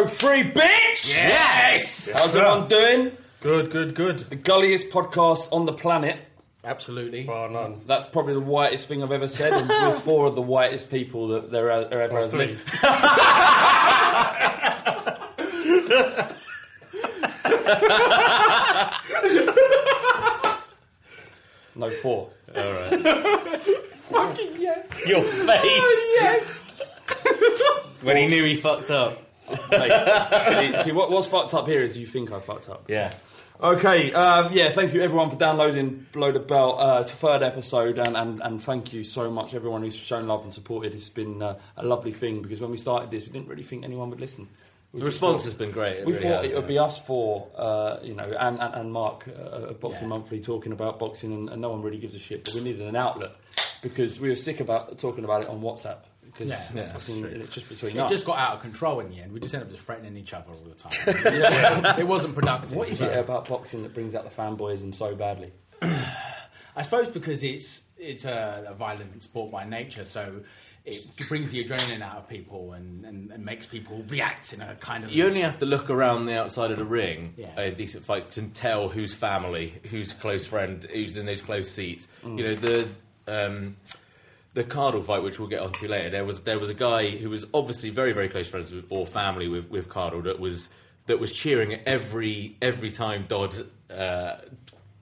Belt, episode three, bitch! Yes! How's everyone doing? Good, good, good. The gulliest podcast on the planet. Absolutely. Bar none. That's probably the whitest thing I've ever said, and we're four of the whitest people that there are, ever has Three. lived. No, four. Fucking yes. Your oh, face Yes. when he knew he fucked up. See, what, what's fucked up here is you think I fucked up. Yeah. Okay, um, yeah, thank you everyone for downloading Below the Belt. Uh, it's a third episode, and, and, and thank you so much everyone who's shown love and supported. It's been uh, a lovely thing because when we started this, we didn't really think anyone would listen. The response has been great. We really thought has, it would be us four, uh, you know, and, and, and Mark uh, of Boxing Yeah. Monthly talking about boxing, and, and no one really gives a shit. But we needed an outlet because we were sick about talking about it on WhatsApp because Yeah. True. it's just between It us. just got out of control in the end. We just ended up just threatening each other all the time. It wasn't productive. what is it about boxing that brings out the fanboyism so badly? I suppose because it's it's a, a violent sport by nature, so it brings the adrenaline out of people and, and, and makes people react in a kind of. You only have to look around the outside of the ring, Yeah. uh, decent fights, to tell who's family, who's close friend, who's in those close seats. Mm. You know the um, the Cardle fight, which we'll get onto later. There was there was a guy who was obviously very very close friends with, or family with with Cardle that was that was cheering every every time Dodd uh,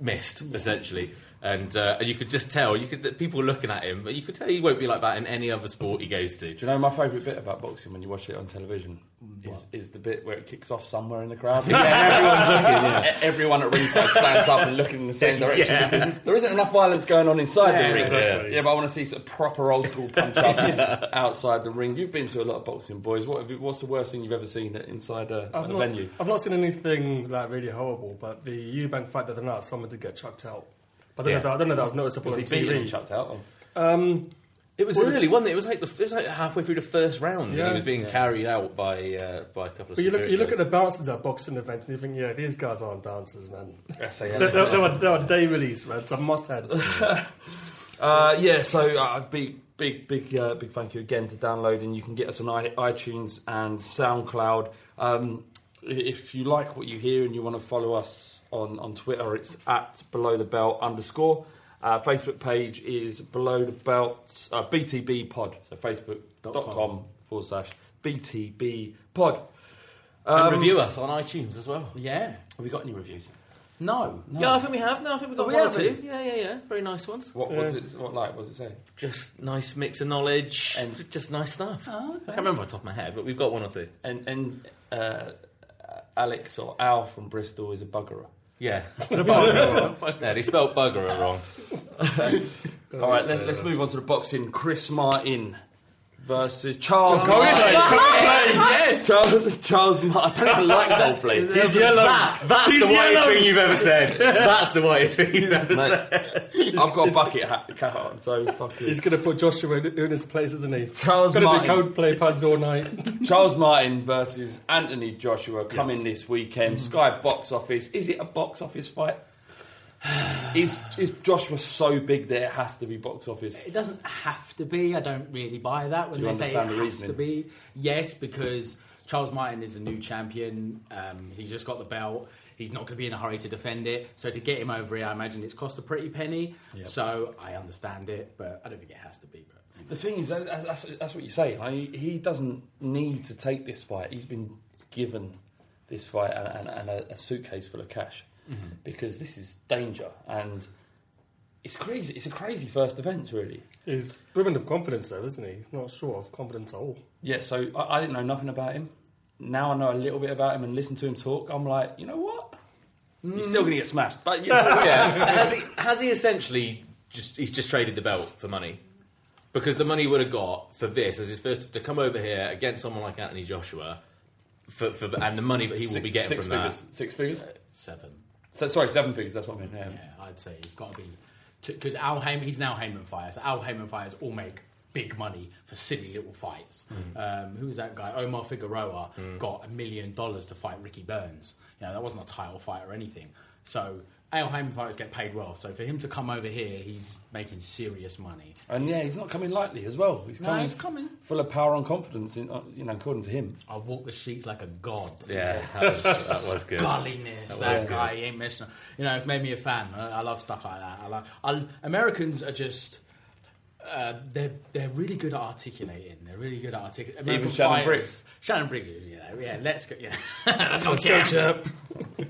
missed essentially. And, uh, and you could just tell, you could people were looking at him, but you could tell he won't be like that in any other sport he goes to. Do you know my favourite bit about boxing when you watch it on television is, is the bit where it kicks off somewhere in the crowd. yeah, everyone's looking. Yeah. Everyone at ringside stands up and looking in the same direction Yeah. because there isn't enough violence going on inside Yeah, the ring. exactly. Yeah, but I want to see some proper old school punch up outside the ring. You've been to a lot of boxing, boys. What have you, what's the worst thing you've ever seen inside a, I've a not, venue? I've not seen anything like really horrible, but the Eubank fight the other night, someone did get chucked out. But I don't, Yeah. know, if that- I don't know if that was noticeable Was he on beaten and TV. chucked out? Or? Um, It was Well, early, wasn't it? It was like the, it was like halfway through the first round, and Yeah. he was being carried out by uh, by a couple of. but you look, you look at the bouncers at boxing events and you think, yeah, these guys aren't bouncers, man. SAS. they, they, they were, they were day release, man. Some must heads. Uh, yeah, so uh, big, big, big, uh, big thank you again to downloading. You can get us on iTunes and SoundCloud. Um, if you like what you hear and you want to follow us on, on Twitter, it's at below the belt underscore. Uh, Facebook page is below the belt uh, BTB pod. So facebook.com forward slash BTB pod. and Um, review us on iTunes as well. Yeah. Have we got any reviews? No. Yeah, I think we have. No, I think we've got Oh, we one or two. Yeah, yeah, yeah. Very nice ones. What was it? What like? What does it say? Just nice mix of knowledge And- and just nice stuff. Oh, okay. I can't remember off the top of my head, but we've got one or two. And and uh, Alex or Al from Bristol is a buggerer. Yeah. yeah, they spelled bugger wrong. All right, let, us move on to the boxing. Chris Martin versus Charles. Go in, Martin. mate. Yes. Charles, Charles Martin. I don't even like Coldplay. He's yellow. That, that's He's the whitest yellow. thing you've ever said. That's the whitest thing you've ever said. I've got a bucket hat, cat on, so fuck you. He's going to put Joshua in, in his place, isn't he? Charles Going to do Martin. Coldplay pads all night. Charles Martin versus Anthony Joshua coming this weekend. Sky box office. Is it a box office fight? Is is Joshua so big that it has to be box office? It doesn't have to be. I don't really buy that when Do you they say it the has to be. Yes, because Charles Martin is a new champion. Um, he's just got the belt. He's not going to be in a hurry to defend it. So to get him over here, I imagine it's cost a pretty penny. So I understand it, but I don't think it has to be. But The thing is, that's, that's, that's what you say. Like, he doesn't need to take this fight. He's been given this fight and, and, and a, a suitcase full of cash Mm-hmm. because this is danger and it's crazy. It's a crazy first defence, really. He's brimming of confidence, though, isn't he? He's not short of confidence at all. Yeah. So I, I didn't know nothing about him. Now I know a little bit about him and listen to him talk. I'm like, you know what? He's still going to get smashed, but yeah. yeah. has he has he essentially just he's just traded the belt for money? because the money he would have got for this as his first to come over here against someone like Anthony Joshua, for, for and the money that he will be getting six from figures. Six figures. Uh, seven. So, sorry, seven figures. That's what I meant. Yeah. Yeah, I'd say he's got to be because Al Haymon. He's now Haymon fighters. Al Haymon fighters all make big money for silly little fights. Um, who was that guy? Omar Figueroa got a million dollars to fight Ricky Burns. You know that wasn't a title fight or anything. So Al Haymon fighters get paid well. So for him to come over here, he's making serious money. And yeah, he's not coming lightly as well. He's No, coming, he's coming. full of power and confidence. In, uh, you know, according to him. I walk the streets like a god. that. Yeah, that was, that was good. Godliness, That that, was guy, he ain't missing. You know, it's made me a fan. I, I love stuff like that. I like. I, Americans are just. Uh, they're they're really good at articulating. They're really good at articulating. American Shannon fighters- Briggs. Shannon Briggs, you know, yeah. Let's go. Yeah, let's go, Let's go, champ. chap.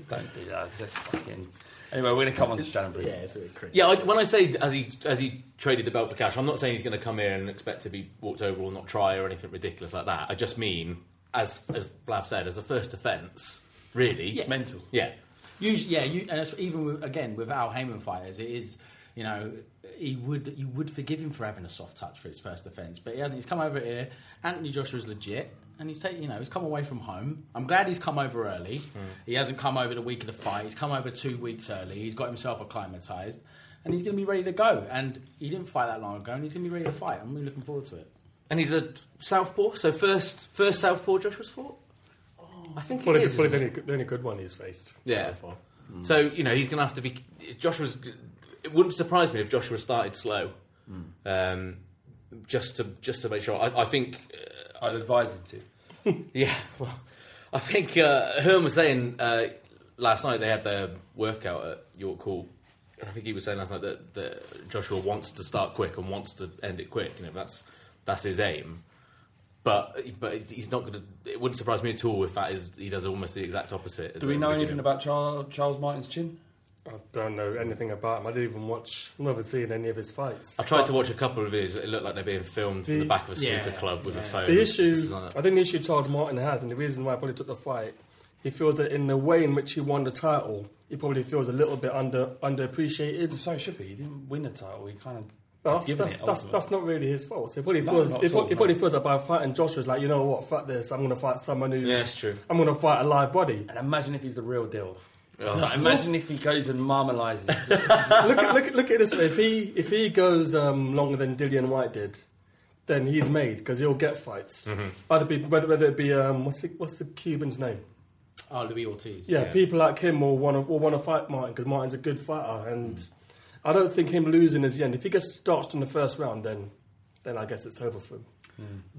Don't do that. It's just fucking. Anyway, we're going to come on to Shannon Briggs. Yeah, it's really crazy. Yeah, I, when I say as he as he traded the belt for cash, I'm not saying he's going to come here and expect to be walked over or not try or anything ridiculous like that. I just mean, as as Flav said, as a first offence, really Yeah. Mental. Yeah, Usually, yeah, you, and it's, even with, again with Al Haymon fighters, it is you know he would you would forgive him for having a soft touch for his first offence, but he hasn't. He's come over here. Anthony Joshua's legit, and he's taken you know he's come away from home. I'm glad he's come over early. Hmm. He hasn't come over the week of the fight. He's come over two weeks early. He's got himself acclimatized, and he's going to be ready to go. And he didn't fight that long ago, and he's going to be ready to fight. I'm really looking forward to it. and he's a southpaw. So first first southpaw Joshua's fought. Oh. I think Probably, it is. probably the, isn't only, the only good one he's faced. Yeah. So far. Hmm. So you know he's going to have to be. Joshua's. It wouldn't surprise me if Joshua started slow, hmm. um, just to just to make sure. I, I think. I'd advise him to. yeah. Well, I think uh, Hearn was saying uh, last night they had their workout at York Hall. and I think he was saying last night that, that Joshua wants to start quick and wants to end it quick. You know that's that's his aim. But but he's not going to. It wouldn't surprise me at all if that is he does almost the exact opposite. Do we know anything about Charles, Charles Martin's chin? I don't know anything about him. I didn't even watch, I've never seen any of his fights. I tried to watch a couple of videos. It looked like they're being filmed from the The- back of a snooker Yeah, club with a phone. The issue, is like- I think the issue Charles Martin has, and the reason why I probably took the fight, he feels that in the way in which he won the title, he probably feels a little bit under underappreciated. So it should be. He didn't win the title. He kind of That's, that's, it. that's, that's not really his fault. So he probably feels, not he, probably, all, he probably no. feels that by fighting Joshua's like, you know what, fuck this, I'm going to fight someone who's, Yeah, it's true. I'm going to fight a live body. And imagine if he's the real deal. Oh. Imagine if he goes and marmalises. look, at, look, at, look at this way: if he if he goes um, longer than Dillian Whyte did, then he's made because he'll get fights. Other people, whether whether it be um, what's the, what's the Cuban's name? Oh, Luis Ortiz. Yeah, Yeah. people like him will want to will want to fight Martin because Martin's a good fighter, and I don't think him losing is the end. If he gets starched in the first round, then then I guess it's over for him.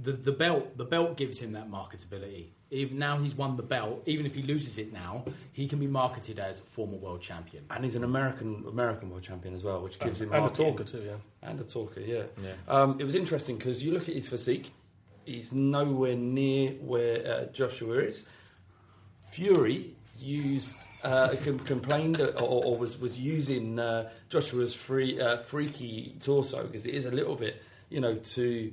the the belt the belt gives him that marketability. Even now he's won the belt. Even if he loses it now, he can be marketed as a former world champion. and he's an American American world champion as well, which gives him and a marketing. talker too. Yeah. And a talker, yeah. Yeah. Um, it was interesting because you look at his physique, he's nowhere near where uh, Joshua is. Fury used, uh, com- complained or, or was, was using uh, Joshua's free, uh, freaky torso because it is a little bit, you know, to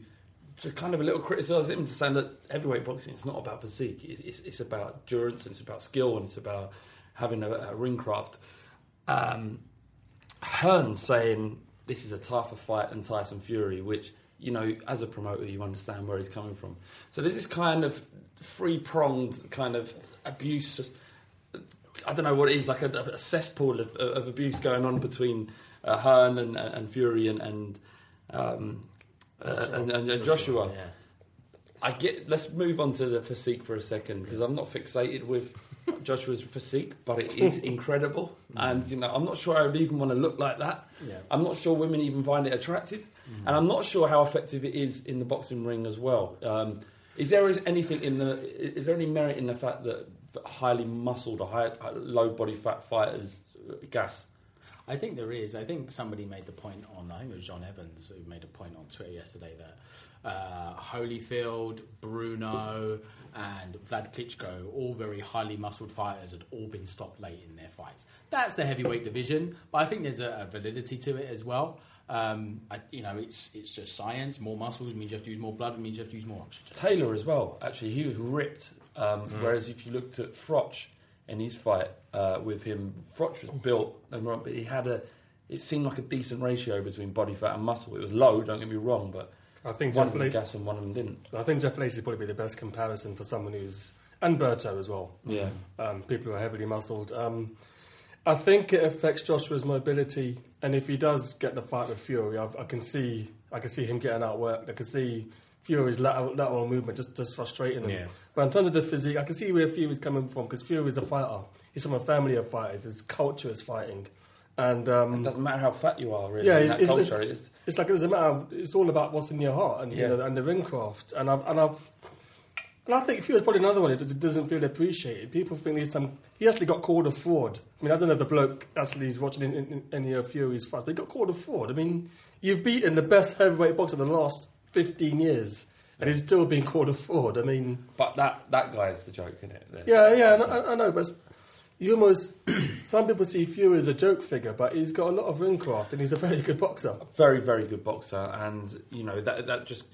to kind of a little criticise him to say that heavyweight boxing is not about physique, It- it's, it's about endurance and it's about skill and it's about having a, a ring craft. Um, Hearn saying this is a tougher fight than Tyson Fury, which you know, as a promoter, you understand where he's coming from. So there's this kind of three pronged kind of abuse. I don't know what it is, like a, a cesspool of, of abuse going on between uh, Hearn and, and Fury and and, um, uh, and, and, and Joshua. Yeah. I get. Let's move on to the physique for a second because I'm not fixated with Joshua's physique, but it is incredible, and you know I'm not sure I would even want to look like that. Yeah. I'm not sure women even find it attractive, and I'm not sure how effective it is in the boxing ring as well. Um, is there anything in the? Is there any merit in the fact that that highly muscled or high, low body fat fighters uh, gas? I think there is. I think somebody made the point on. I think it was John Evans who made a point on Twitter yesterday that uh, Holyfield, Bruno, and Vlad Klitschko, all very highly muscled fighters, had all been stopped late in their fights. That's the heavyweight division, but I think there's a, a validity to it as well. Um, I, you know, it's it's just science. More muscles means you have to use more blood. Means you have to use more oxygen. Taylor as well. Actually, he was ripped. Um, Mm. Whereas if you looked at Froch in his fight uh, with him, Froch was built, and but he had a. It seemed like a decent ratio between body fat and muscle. It was low, don't get me wrong, but I think one Jeff, of them gas and one of them didn't. I think Jeff Lacy probably be the best comparison for someone who's and Berto as well. Yeah. um, people who are heavily muscled. Um, I think it affects Joshua's mobility, and if he does get the fight with Fury, I, I can see I can see him getting outworked. I can see Fury's lateral, lateral movement just just frustrating him. Yeah. But in terms of the physique, I can see where Fury's coming from because Fury's a fighter. He's from a family of fighters. His culture is fighting, and um, It doesn't matter how fat you are, really. Yeah, in it's- that it's- culture, it's- it's, it's like it doesn't matter. It's all about what's in your heart and Yeah. you know, and the ring craft. And I've and I've and I think Fury's probably another one who doesn't feel appreciated. People think he's some. He actually got called a fraud. I mean, I don't know if the bloke actually is watching in, in, in any of Fury's fights, but he got called a fraud. I mean, you've beaten the best heavyweight boxer of the last fifteen years, and he's still being called a fraud. I mean, but that that guy's the joke, isn't it? yeah, yeah, and I, I know, but you almost some people see Fury as a joke figure, but he's got a lot of ring craft, and he's a very good boxer. very very good boxer and you know that that just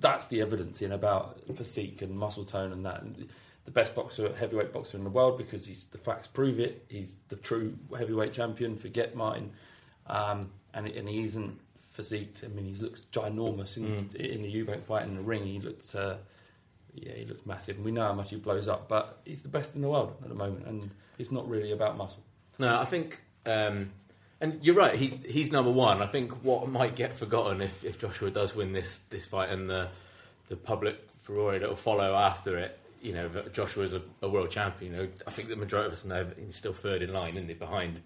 that's the evidence in about physique and muscle tone and that and the best boxer heavyweight boxer in the world because he's the facts prove it he's the true heavyweight champion forget Martin um, and and he isn't physiqued I mean he looks ginormous in, in the Eubank fight in the ring he looks uh, yeah he looks massive and we know how much he blows up but he's the best in the world at the moment and it's not really about muscle No, I think, um, and you're right. He's he's number one. I think what might get forgotten if, if Joshua does win this this fight and the the public furore that will follow after it. You know, that Joshua's a, a world champion. You know, I think the majority of us know he's still third in line, isn't he? Behind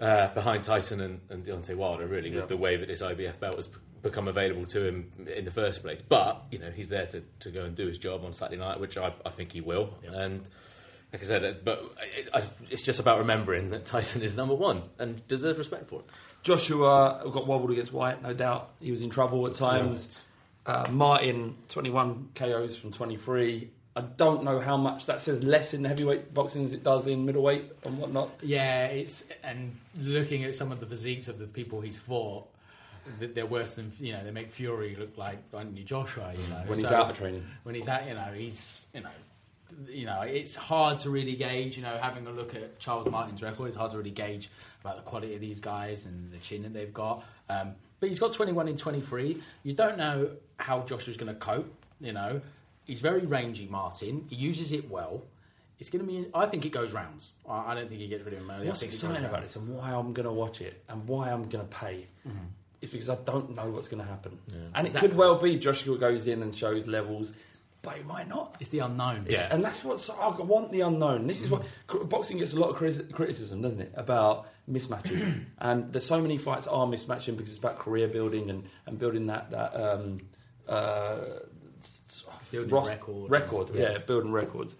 uh, behind Tyson and, and Deontay Wilder, really, Yeah. with the way that this IBF belt has become available to him in the first place. But you know, he's there to, to go and do his job on Saturday night, which I, I think he will. And like I said, uh, but it, I, it's just about remembering that Tyson is number one and deserves respect for it. Joshua got wobbled against Whyte, no doubt. He was in trouble at times. Uh, Martin, 21 KOs from 23. I don't know how much that says less in heavyweight boxing as it does in middleweight and whatnot. Yeah, it's and looking at some of the physiques of the people he's fought, th- they're worse than you know. They make Fury look like Anthony Joshua. You know, When he's So- out of training. When he's out, you know, he's you know, you know, it's hard to really gauge. You know, having a look at Charles Martin's record, it's hard to really gauge about the quality of these guys and the chin that they've got. Um, but he's got 21 in 23. You don't know how Joshua's going to cope. You know, he's very rangy, Martin. He uses it well. It's going to be. I think it goes rounds. I, I don't think he gets rid of him early. What's I think it exciting about rounds. this and why I'm going to watch it and why I'm going to pay is because I don't know what's going to happen. And it could well be Joshua goes in and shows levels, but it might not. It's the unknown. It's- And that's what I want the unknown. This is what boxing gets a lot of criticism, doesn't it, about mismatching. and there's so many fights are mismatching because it's about career building and, and building that that um, uh, s- Building ros- record. record, yeah. building records.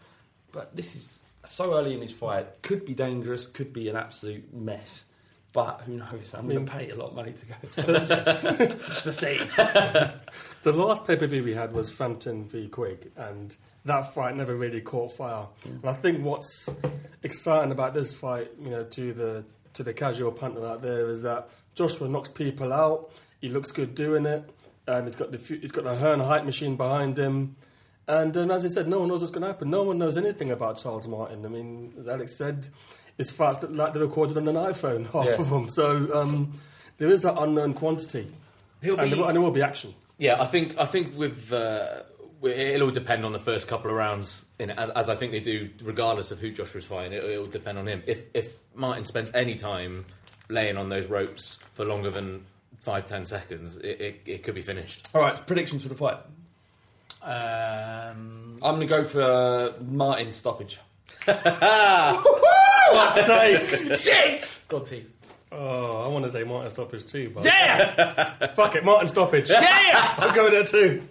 But this is so early in his fight. Could be dangerous. Could be an absolute mess. But who knows? I'm going to pay a lot of money to go just to see. The last pay per view we had was Frampton v Quigg, and that fight never really caught fire. And I think what's exciting about this fight, you know, to the to the casual punter out there, is that Joshua knocks people out. He looks good doing it. Um, he's got the he's got the Hearn height machine behind him. And um, as I said, no one knows what's going to happen. No one knows anything about Charles Martin. I mean, as Alex said, it's fights look like they're recorded on an iPhone, half Yeah. of them. So um, there is that unknown quantity. He'll and, be- there, and there will be action. Yeah, I think I think with uh, it'll all depend on the first couple of rounds, in it, as, as I think they do, regardless of who Joshua's fighting. It, it'll depend on him. If if Martin spends any time laying on those ropes for longer than five ten seconds, it, it, it could be finished. All right, predictions for the fight. Um, I'm going to go for uh, Martin stoppage. Fuck's sake! Shit! God team. Oh, I want to say Martin stoppage too, but Yeah! fuck it, Martin stoppage. Yeah! I'm going there too.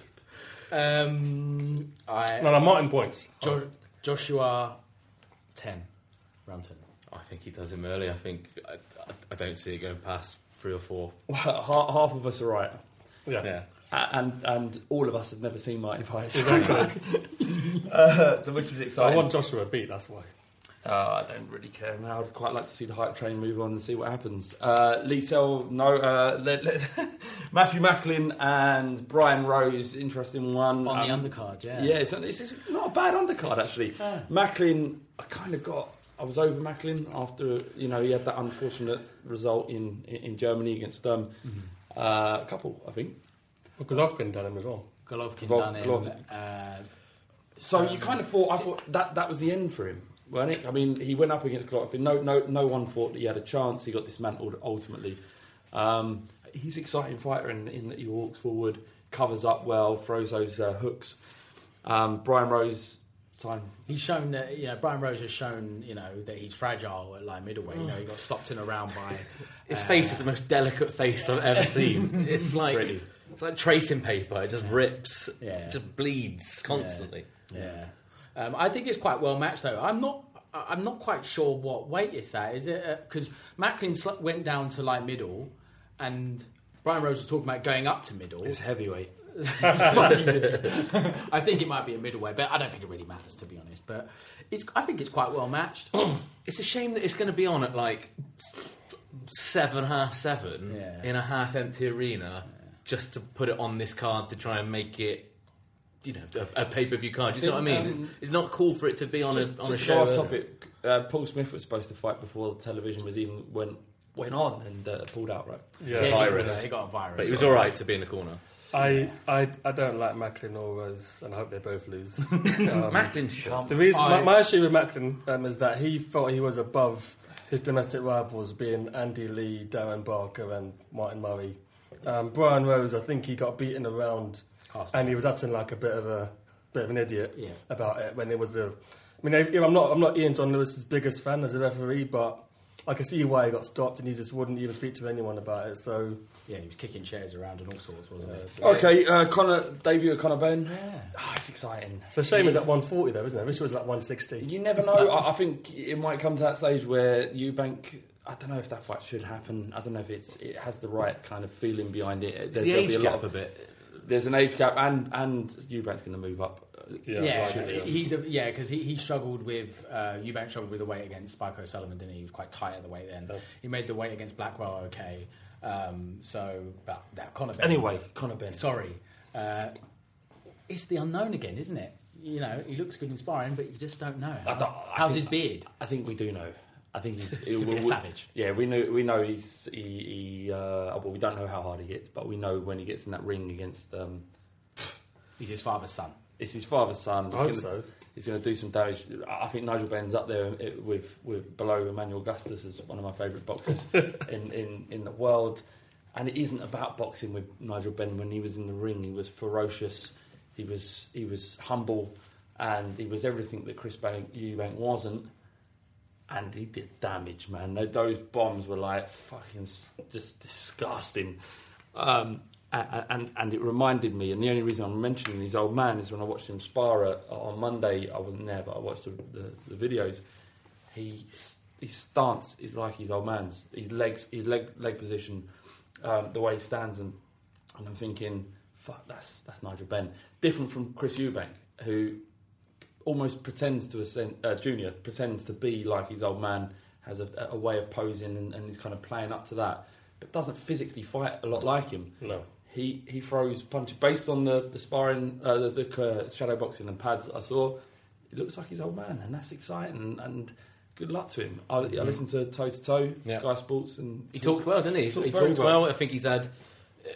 Um, I No, no, Martin points. jo- Joshua ten round ten. I think he does him early. I think I, I, I don't see it going past three or four. Well, half, half of us are right. Yeah. Yeah. A- And and all of us have never seen Martin fight. uh, so which is exciting. I want Joshua beat. That's why. Uh, I don't really care now. I'd quite like to see the hype train move on and see what happens. Uh, Lee Sell, no. Uh, let, let, Matthew Macklin and Brian Rose, interesting one. On the Um, undercard, yeah. Yeah, it's, it's, it's not a bad undercard actually. Ah. Macklin, I kind of got. I was over Macklin after you know he had that unfortunate result in in, in Germany against um, Mm-hmm. uh, a couple, I think. Well, Golovkin done him as well. Golovkin Vol- done him. Uh, So you kind of thought I thought that that was the end for him, weren't it? I mean, he went up against Golovkin. No, no, no one thought that he had a chance. He got dismantled ultimately. Um, he's an exciting fighter in, in that he walks forward, covers up well, throws those uh, hooks. Um, Brian Rose, time. he's shown that you know Brian Rose has shown you know that he's fragile at like middleweight. You know he got stopped in a round by His face is the most delicate face I've ever seen. It's like Pretty. It's like tracing paper. It just rips. Yeah. It just bleeds constantly. Yeah, um, I think it's quite well matched though. I'm not. I'm not quite sure what weight it's at. Is it because Macklin sl- went down to like middle, and Brian Rose was talking about going up to middle. It's heavyweight. I think it might be a middleweight, but I don't think it really matters to be honest. But it's. I think it's quite well matched. It's a shame that it's going to be on at like seven, half seven Yeah. in a half empty arena just to put it on this card to try and make it. You know, a, a pay per view card. Do you know what I mean? Um, it's not cool for it to be on just a on a just to show. off topic, uh, Paul Smith was supposed to fight before the television was even went went on and uh, pulled out. Right? Yeah. he, virus. He got a virus. But he was all right to be in the corner. I, I, I don't like Macklin or Rose, and I hope they both lose. Um, Macklin the reason my, I- my issue with Macklin um, is that he felt he was above his domestic rivals, being Andy Lee, Darren Barker, and Martin Murray. Um, Brian Rose, I think he got beaten around, Carsten and he was acting like a bit of a bit of an idiot Yeah. about it when it was a. I mean, I- I'm not I'm not Ian John Lewis's biggest fan as a referee, but I can see why he got stopped, and he just wouldn't even speak to anyone about it. So Yeah, he was kicking chairs around and all sorts, wasn't he? Okay, uh, Conor debut of Conor Benn. Yeah, oh, it's exciting. it's a shame it's at 140 though, isn't it? I wish it was like 160. You never know. I, I think it might come to that stage where Eubank. I don't know if that fight should happen. I don't know if it's it has the right kind of feeling behind it. There, the there'll age be a gap lot a bit. There's an age gap, and and Eubank's going to move up. Yeah, Yeah, right, he's a, yeah because he, he struggled with uh, Eubank struggled with the weight against Spike O'Sullivan, didn't he? He was quite tight at the weight then. He made the weight against Blackwell okay. Um, so, but that Conor Benn, Anyway, Conor Benn. sorry, uh, it's the unknown again, isn't it? You know, he looks good in sparring, but you just don't know. How's, don't- how's think- his beard? I think we do know. I think he's He's a bit savage. Yeah, we know. We know he's he. he uh, well, we don't know how hard he hits, but we know when he gets in that ring against. Um, He's his father's son. it's his father's son. He's I hope gonna, so. He's going to do some damage. I think Nigel Benn's up there with with below Emmanuel Augustus as one of my favourite boxers in, in in the world. And it isn't about boxing with Nigel Benn. When he was in the ring, he was ferocious. He was he was humble, and he was everything that Chris Bank, Eubank wasn't. And he did damage, man. Those bombs were like fucking just disgusting. Um, and, and it reminded me, and the only reason I'm mentioning his old man is when I watched him spar on Monday. I wasn't there, but I watched the, the, the videos. He his stance is like his old man's. His legs, his leg leg position, um, the way he stands, and and I'm thinking, fuck, that's that's Nigel Benn. Different from Chris Eubank, who almost pretends to ascend, uh, junior pretends to be like his old man, has a, a way of posing, and, and is kind of playing up to that, but doesn't physically fight a lot like him. No. He he throws punches based on the the sparring, uh, the, the uh, shadow boxing and pads I saw. It looks like his old man, and that's exciting. And, good luck to him. I, I listened to Toe to Toe, Yeah. Sky Sports, and He talked well, didn't he? He Talked talked, well. well. I think he's had, uh,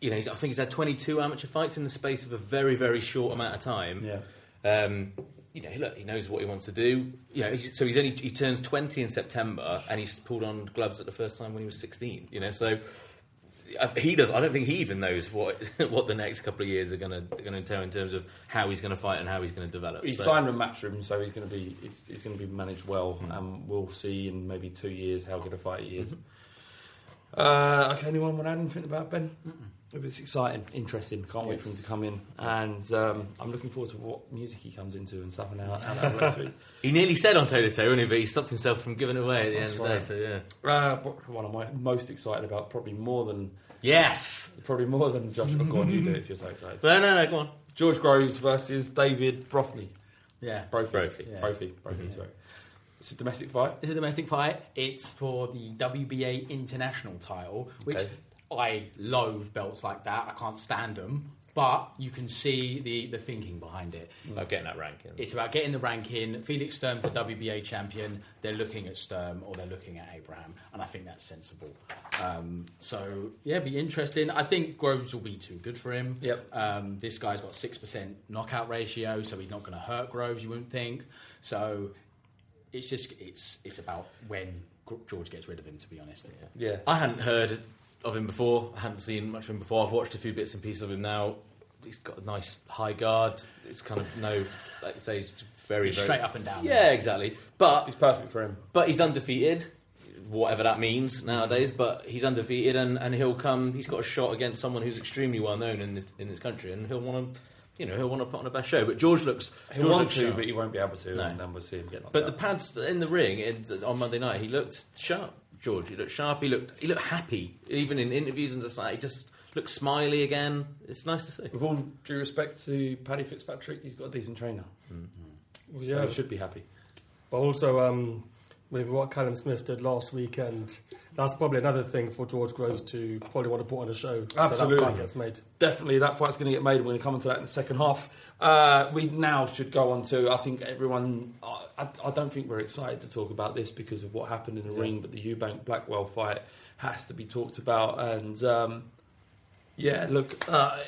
you know, he's, I think he's had 22 amateur fights in the space of a very, very short amount of time. Yeah. Um, you know, look, he knows what he wants to do. You know, he's, so he's only he turns 20 in September, and he's pulled on gloves at the first time when he was 16. You know, so uh, he does. I don't think he even knows what what the next couple of years are going to going to entail in terms of how he's going to fight and how he's going to develop. He's So- signed with Matchroom, so he's going to be he's, he's going to be managed well, and we'll see in maybe two years how good a fighter he is. Uh, okay, anyone want to add anything about Benn? It's exciting, interesting. Can't wait for him to come in, and um, I'm looking forward to what music he comes into and stuff, and how, how that relates to it. He nearly said on toe to toe, didn't he? But he stopped himself from giving away at the That's end of the day. So yeah. Uh, one of my most excited about, probably more than Yes. probably more than Josh. But go on, you do if you're so excited. No, no, no. Go on. George Groves versus David Brophy. Yeah. Brophy, Brophy. Yeah. Brophy, Brophy. Sorry, it's a domestic fight. It's a domestic fight. It's for the WBA international title, which Okay. I loathe belts like that. I can't stand them. but you can see the, the thinking behind it. About getting that ranking. It's about getting the ranking. Felix Sturm's a WBA champion. They're looking at Sturm or they're looking at Abraham, and I think that's sensible. Um, so yeah, be interesting. I think Groves will be too good for him. Yep. Um, this guy's got six percent knockout ratio, so he's not going to hurt Groves. You wouldn't think. So it's just it's it's about when George gets rid of him. To be honest. Yeah. I hadn't heard of him before. I hadn't seen much of him before. I've watched a few bits and pieces of him now. He's got a nice high guard. It's kind of no, like you say, he's very, very Straight up and down. Yeah, exactly. But It's perfect for him. but he's undefeated, whatever that means nowadays. But he's undefeated, and, and he'll come. He's got a shot against someone who's extremely well known in this in this country, and he'll want to, you know, he'll want to put on a best show. But George looks, He'll George want to, but he won't be able to, No. and then we'll see him get knocked But the pads in the ring in, on Monday night, he looked sharp. George, he looked sharp. He looked he looked happy, even in interviews and just like he just looked smiley again. It's nice to see. With all due respect to Paddy Fitzpatrick, he's got a decent trainer. Well, So yeah, he should be happy. but also um, with what Callum Smith did last weekend, that's probably another thing for George Groves to probably want to put on a show. So Absolutely. that fight gets made. Definitely, that fight's going to get made. We're going to come into that in the second half. Uh, we now should go on to. I think everyone. I, I, don't think we're excited to talk about this because of what happened in the ring, but the Eubank Blackwell fight has to be talked about. And um, yeah, look, uh,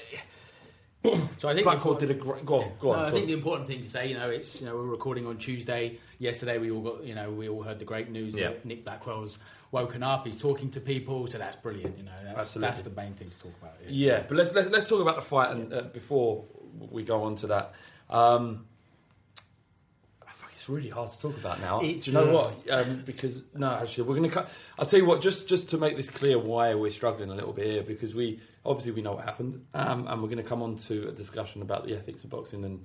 So I think Blackwell the- did a great. Go on, go on. No, I think on. the important thing to say, you know, it's you know we're recording on Tuesday. Yesterday we all got, you know, we all heard the great news Yeah. that Nick Blackwell's woken up. He's talking to people, so that's brilliant. You know, that's, Absolutely. that's the main thing to talk about. yeah. Yeah, but let's let's, let's talk about the fight and uh, before we go on to that. Um, it's really hard to talk about now. It's, Do you know uh, what? Um, because no, actually, we're going to cut. I'll tell you what. Just just to make this clear, why we're struggling a little bit here, because we obviously we know what happened, um, and we're going to come on to a discussion about the ethics of boxing and.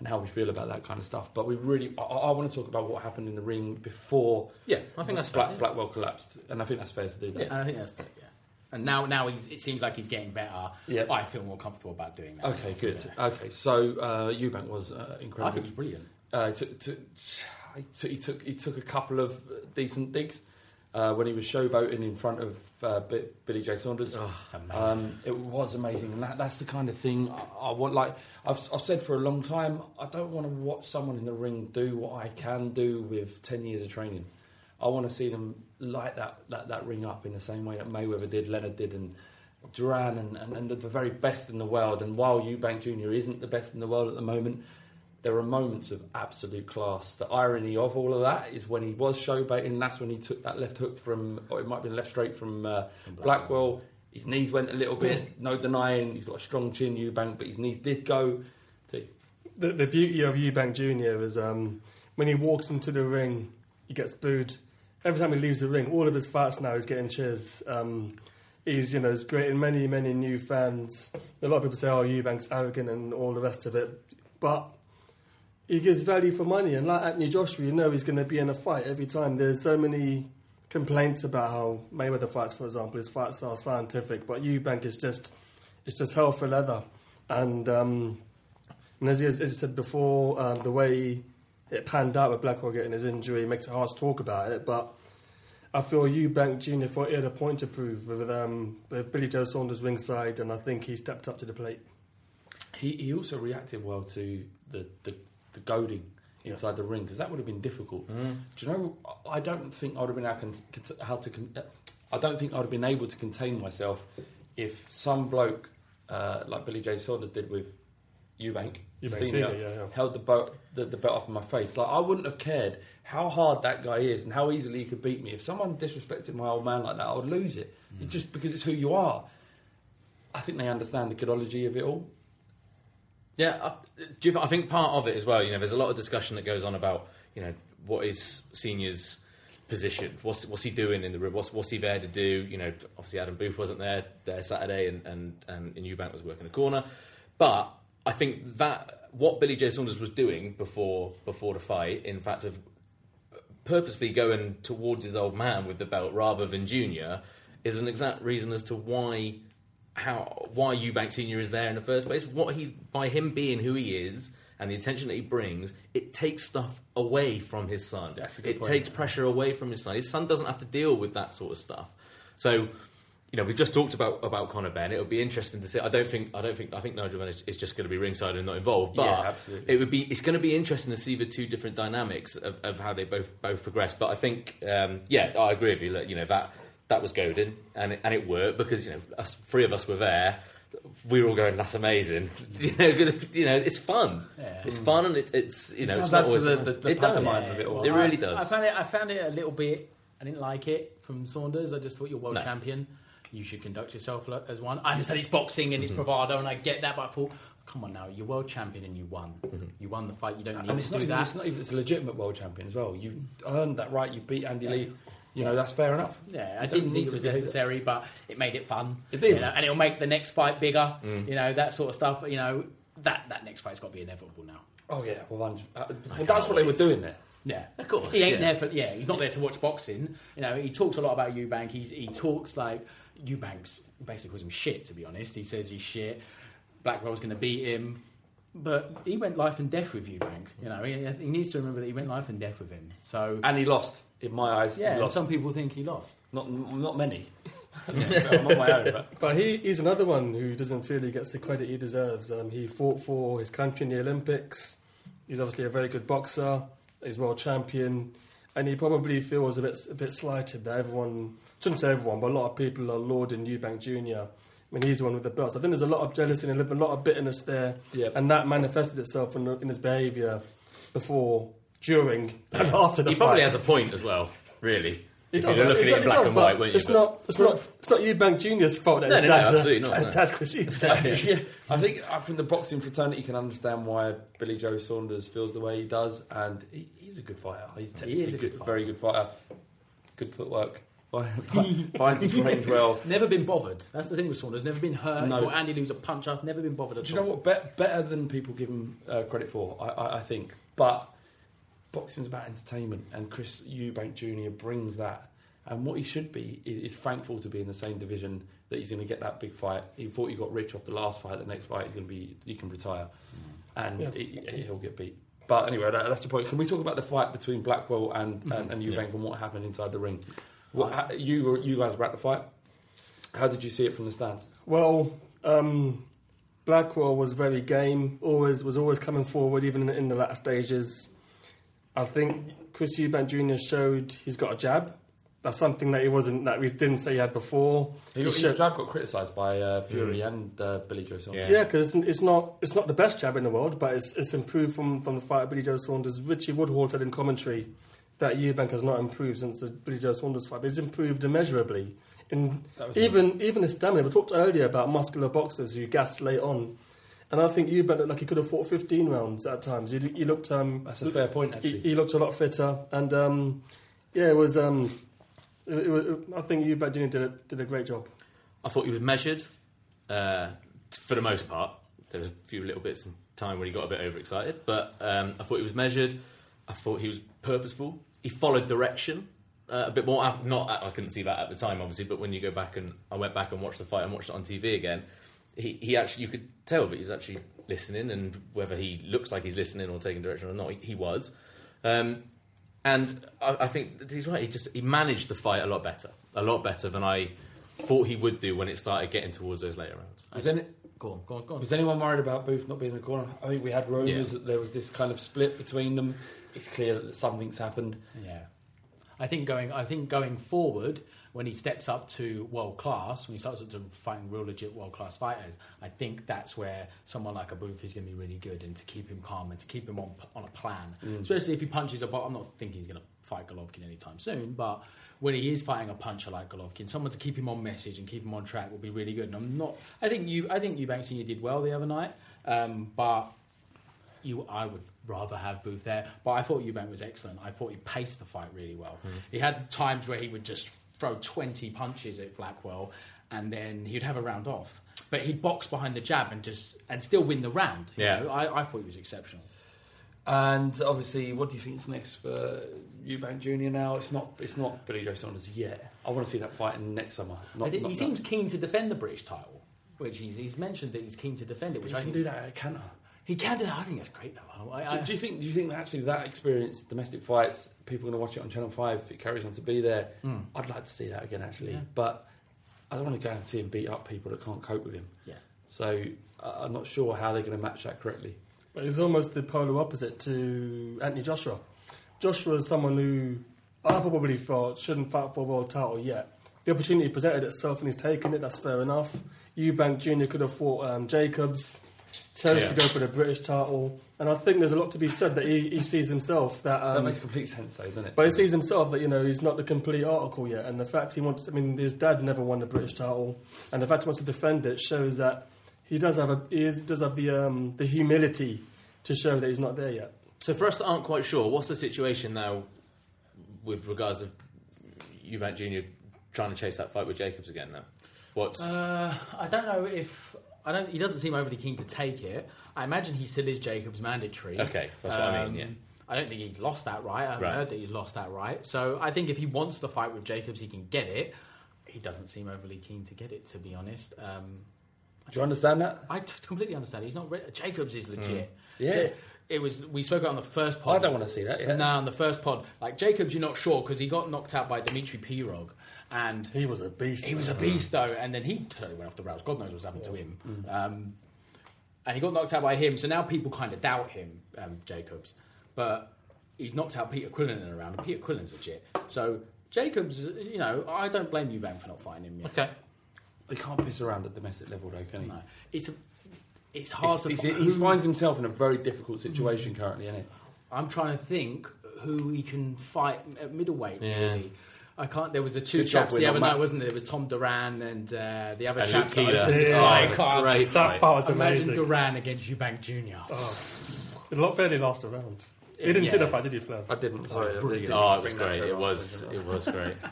And how we feel about that kind of stuff, but we really, I, I want to talk about what happened in the ring before. Yeah, I think that's Black, fair, yeah. Blackwell collapsed, and I think that's fair to do that. Yeah, I think that's it. Yeah. And now, now he's, it seems like he's getting better. Yeah. I feel more comfortable about doing that. Okay, good. Yeah. Okay, so uh, Eubank was uh, incredible. I think it was brilliant. Uh, took, took, he took he took a couple of decent digs uh, when he was showboating in front of uh, B- Billy Joe Saunders. Amazing. Um, it was amazing, and that, that's the kind of thing I, I want. Like I've, I've said for a long time, I don't want to watch someone in the ring do what I can do with ten years of training. I want to see them light that, that, that ring up in the same way that Mayweather did, Leonard did, and Duran, and, and, and the very best in the world. And while Eubank Jr. isn't the best in the world at the moment, there are moments of absolute class. The irony of all of that is when he was showbaiting, that's when he took that left hook from, or it might have been left straight from, uh, Blackwell. His knees went a little bit, no denying. He's got a strong chin, Eubank, but his knees did go. See, The, the beauty of Eubank Jr. is um, when he walks into the ring, he gets booed. Every time he leaves the ring, all of his fights now he's getting cheers. Um, he's you know he's creating many many new fans. A lot of people say, "Oh, Eubank's arrogant" and all the rest of it, but he gives value for money. And like Anthony Joshua, you know he's going to be in a fight every time. There's so many complaints about how Mayweather fights, for example, his fights are scientific, but Eubank is just it's just hell for leather. And um, and as, you- as you said before, um, the way it panned out with Blackwell getting his injury makes it hard to talk about it. But I feel Eubank Jr. thought he had a point to prove with, um, with Billy Joe Saunders ringside, and I think he stepped up to the plate. he, he also reacted well to the, the, the goading inside the ring because that would have been difficult. Mm. Do you know? I don't think I would have been able how to. I don't think I would have been able to contain myself if some bloke uh, like Billy Joe Saunders did with Eubank, Eubank Senior, Senior, yeah, yeah. held the boat the, the belt up in my face. Like I wouldn't have cared how hard that guy is and how easily he could beat me. If someone disrespected my old man like that, I would lose it. Mm. It's just because it's who you are. I think they understand the chronology of it all. Yeah, I, do you, I think part of it as well. You know, there's a lot of discussion that goes on about you know what is seniors' position, what's what's he doing in the room, what's what's he there to do. You know, obviously Adam Booth wasn't there there Saturday, and and and, and Eubank was working the corner, but I think that what Billy Joe Saunders was doing before before the fight, in fact, of purposefully going towards his old man with the belt rather than Junior, is an exact reason as to why how why Eubank Senior is there in the first place. What he by him being who he is and the attention that he brings, it takes stuff away from his son. That's a good it point. takes pressure away from his son. His son doesn't have to deal with that sort of stuff. So you know, we've just talked about about Conor Benn. It would be interesting to see. I don't think I don't think I think Nigel Benn is just going to be ringside and not involved. But Yeah, it would be it's going to be interesting to see the two different dynamics of, of how they both both progress. But I think um, yeah, I agree with you. Look, you know that that was goading and it, and it worked because you know us three of us were there. We were all going, "That's amazing!" You know, you know, it's fun. Yeah. It's fun, and it's, it's you know, It it's does not to always- the- the- the it does. pantomime it all. It I- really does. I found it. I found it a little bit. I didn't like it from Saunders. I just thought you're world No. champion. You should conduct yourself as one. I understand it's boxing and Mm-hmm. it's bravado, and I get that. But I thought, come on now, you're world champion and you won. Mm-hmm. You won the fight. You don't need And to do even, that. it's not even it's a legitimate world champion as well. You earned that right. You beat Andy Lee. You know that's fair enough. Yeah, I didn't need think it to was necessary, but it made it fun. It did. you know, and it'll make the next fight bigger. Mm. You know that sort of stuff. You know that that next fight's got to be inevitable now. Oh yeah, well, uh, well that's what they were doing there. Yeah, Of course, He ain't yeah. there for yeah. He's not there to watch boxing. You know, he talks a lot about Eubank. He's he talks like Eubank's basically calls him shit. To be honest, he says he's shit. Blackwell's going to beat him, but he went life and death with Eubank. You know, he, he needs to remember that he went life and death with him. So And he lost in my eyes. yeah, he lost. some people think he lost. not not many. I'm on my own, but But he, he's another one who doesn't feel he gets the credit he deserves. Um, he fought for his country in the Olympics. He's obviously a very good boxer. He's world champion, and he probably feels a bit a bit slighted that everyone, shouldn't say everyone, but a lot of people are lauding Eubank Jr. I mean, he's the one with the belts. I think there's a lot of jealousy and a lot of bitterness there, Yep. and that manifested itself in, in his behaviour before, during, and after the He fight. probably has a point as well, really. If does, you're looking at it in black he and white, but weren't you? It's But- not. It's not. It's not Eubank Junior's fault that No, his no, no, dad's a- absolutely not, a no. Dad Chris yeah, I think uh, from the boxing fraternity, you can understand why Billy Joe Saunders feels the way he does, and he, he's a good fighter. He's He is a technically good fighter. very good fighter. Good footwork. Finds his range well. Never been bothered. That's the thing with Saunders. Never been hurt. No. No. Andy Lou's a puncher. I've never been bothered at Do you all. know what? Bet better than people give him uh, credit for, I, I, I think. But boxing's about entertainment, and Chris Eubank Jr. brings that. And what he should be is, is thankful to be in the same division that he's going to get that big fight. He thought he got rich off the last fight. The next fight, he's going to be he can retire, and Yeah. he, he'll get beat. But anyway, that, that's the point. Can we talk about the fight between Blackwell and, Mm-hmm. and, and Eubank and what happened inside the ring? What, how, you you guys were at the fight. How did you see it from the stands? Well, um, Blackwell was very game. Always was always coming forward, even in, in the latter stages. I think Chris Eubank Jr. showed he's got a jab. That's something that he wasn't that we didn't say he had before. He He got, his jab got criticised by uh, Fury and uh, Billy Joe Saunders. Yeah. Yeah, because it's, it's not it's not the best jab in the world, but it's, it's improved from, from the fight of Billy Joe Saunders. Richie Woodhall said in commentary that Eubank has not improved since the Billy Joe Saunders fight, but he's improved immeasurably. In even even his stamina. We talked earlier about muscular boxers who gas late on, and I think Eubank looked like he could have fought 15 rounds at times. He, he looked um, That's a fair point, he, actually. he looked a lot fitter, and um, yeah, it was. Um, it, it was I think Eubank Jr. did a, did a great job. I thought he was measured uh, for the most part. There was a few little bits of time where he got a bit overexcited, but um, I thought he was measured. I thought he was purposeful. He followed direction uh, a bit more. Not I couldn't see that at the time, obviously, but when you go back and I went back and watched the fight and watched it on TV again, he, he actually you could tell that he's actually listening, and whether he looks like he's listening or taking direction or not, he, he was. Um, and I, I think that he's right. He just he managed the fight a lot better, a lot better than I thought he would do when it started getting towards those later rounds. Was, any, Go on, go on, go on. was anyone worried about Booth not being in the corner? I think we had rumours Yeah. that there was this kind of split between them. It's clear that something's happened. Yeah, I think going. I think going forward, when he steps up to world class, when he starts up to fighting real legit world class fighters, I think that's where someone like a Booth is going to be really good, and to keep him calm and to keep him on on a plan. Especially if he punches a. I'm not thinking he's going to fight Golovkin anytime soon, but when he is fighting a puncher like Golovkin, someone to keep him on message and keep him on track will be really good. And I'm not. I think you. I think Eubank Senior did well the other night, um, but you, I would rather have Booth there. But I thought Eubank was excellent. I thought he paced the fight really well. Hmm. He had times where he would just throw 20 punches at Blackwell and then he'd have a round off. But he'd box behind the jab and just and still win the round. you Yeah. know? I, I thought he was exceptional. And obviously, what do you think is next for Eubank Junior? Now it's not it's not Billy Joe Saunders yet. I want to see that fight in next summer. Not, I think not he now. seems keen to defend the British title, which he's, he's mentioned that he's keen to defend it, which He I can think do that at Cantor. He can do that. I think that's great though. I, I, Do, do you think? Do you think that actually that experience, domestic fights, people are going to watch it on Channel Five if it carries on to be there? I'd like to see that again, actually. Yeah. But I don't want to go and see him beat up people that can't cope with him. Yeah. So uh, I'm not sure how they're going to match that correctly. But he's almost the polar opposite to Anthony Joshua. Joshua is someone who I probably thought shouldn't fight for a world title yet. The opportunity presented itself and he's taken it, that's fair enough. Eubank Jr. could have fought um, Jacobs, chose Yeah. to go for the British title. And I think there's a lot to be said that he, he sees himself that. that Um, makes complete sense, though, doesn't it? but he sees himself that you know he's not the complete article yet, and the fact he wants. I mean, his dad never won the British title, and the fact he wants to defend it shows that he does have a he is, does have the um, the humility to show that he's not there yet. So for us that aren't quite sure, what's the situation now with regards of Eubank Jr. trying to chase that fight with Jacobs again now? What's Uh, I don't know if I don't. He doesn't seem overly keen to take it. I imagine he still is Jacob's mandatory. Okay, that's what I mean, Um, yeah. I don't think he's lost that right. I haven't Right. heard that he's lost that right. So I think if he wants the fight with Jacobs, he can get it. He doesn't seem overly keen to get it, to be honest. Um, Do you understand that? I t- completely understand. He's not. Re- Jacobs is legit. Yeah. Ja- It was. We spoke about it on the first pod. I don't want to see that. Yeah. No, on the first pod, like Jacobs, you're not sure because he got knocked out by Dimitri Pirog, and He was a beast. he was a beast though, and then he totally went off the rails. God knows what's happened to him. Um, and he got knocked out by him, so now people kind of doubt him, um, Jacobs. But he's knocked out Peter Quillin in a round, and Peter Quillin's legit. So Jacobs, you know, I don't blame you, Ben, for not fighting him yet. okay? He can't piss around at domestic level, though, can he? No. It's a, it's hard It's- to. he's- fi- he finds himself in a very difficult situation currently, isn't it? I'm trying to think who he can fight at middleweight. Yeah. Really, I can't. There was the two Good chaps the other night, wasn't there? There was Tom Doran and uh, the other And chaps. Luke that Keeler. the Yeah. sky. Oh, it's a Can't- great that fight. fight was Imagine amazing. Doran against Eubank Jr. It lot barely last a round. You didn't see Yeah. the fight, did you, Flair? I didn't. Sorry, I didn't Oh, it was great. It was. last It was great.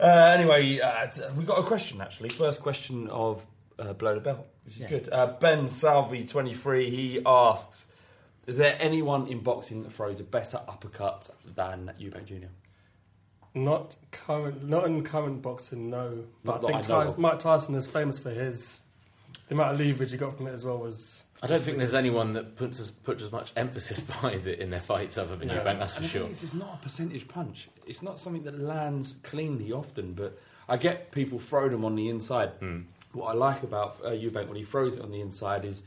Uh, anyway, uh, t- we got a question actually. First question of uh, Blow the Belt, which is Yeah. good. Uh, ben Salvi, 23, he asks Is there anyone in boxing that throws a better uppercut than Eubank Jr.? Not current, not in current boxing, no. Not But I think I know Ty- of. Mike Tyson is famous for his the amount of leverage he got from it as well was. I don't think there's anyone that puts as, puts as much emphasis behind it in their fights other than Yeah. Eubank, that's for And the sure. thing is, it's not a percentage punch. It's not something that lands cleanly often, but I get people throw them on the inside. What I like about uh, Eubank when he throws it on the inside is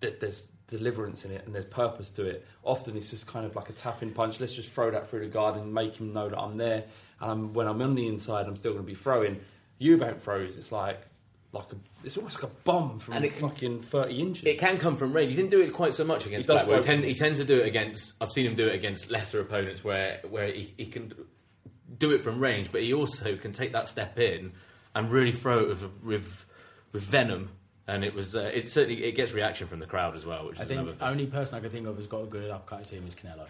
that there's deliverance in it and there's purpose to it. Often it's just kind of like a tapping punch. Let's just throw that through the guard and make him know that I'm there. And I'm, when I'm on the inside, I'm still going to be throwing. Eubank throws, it's like like a, it's almost like a bomb from And it fucking 30 inches. It can come from range. He didn't do it quite so much against He Blackwood. He, tend, he tends to do it against. I've seen him do it against lesser opponents where where he, he can do it from range, but he also can take that step in and really throw it with with, with venom. And it was uh, it certainly it gets reaction from the crowd as well, which I is think another the only person I can think of who's got a good uppercut to him is Canelo.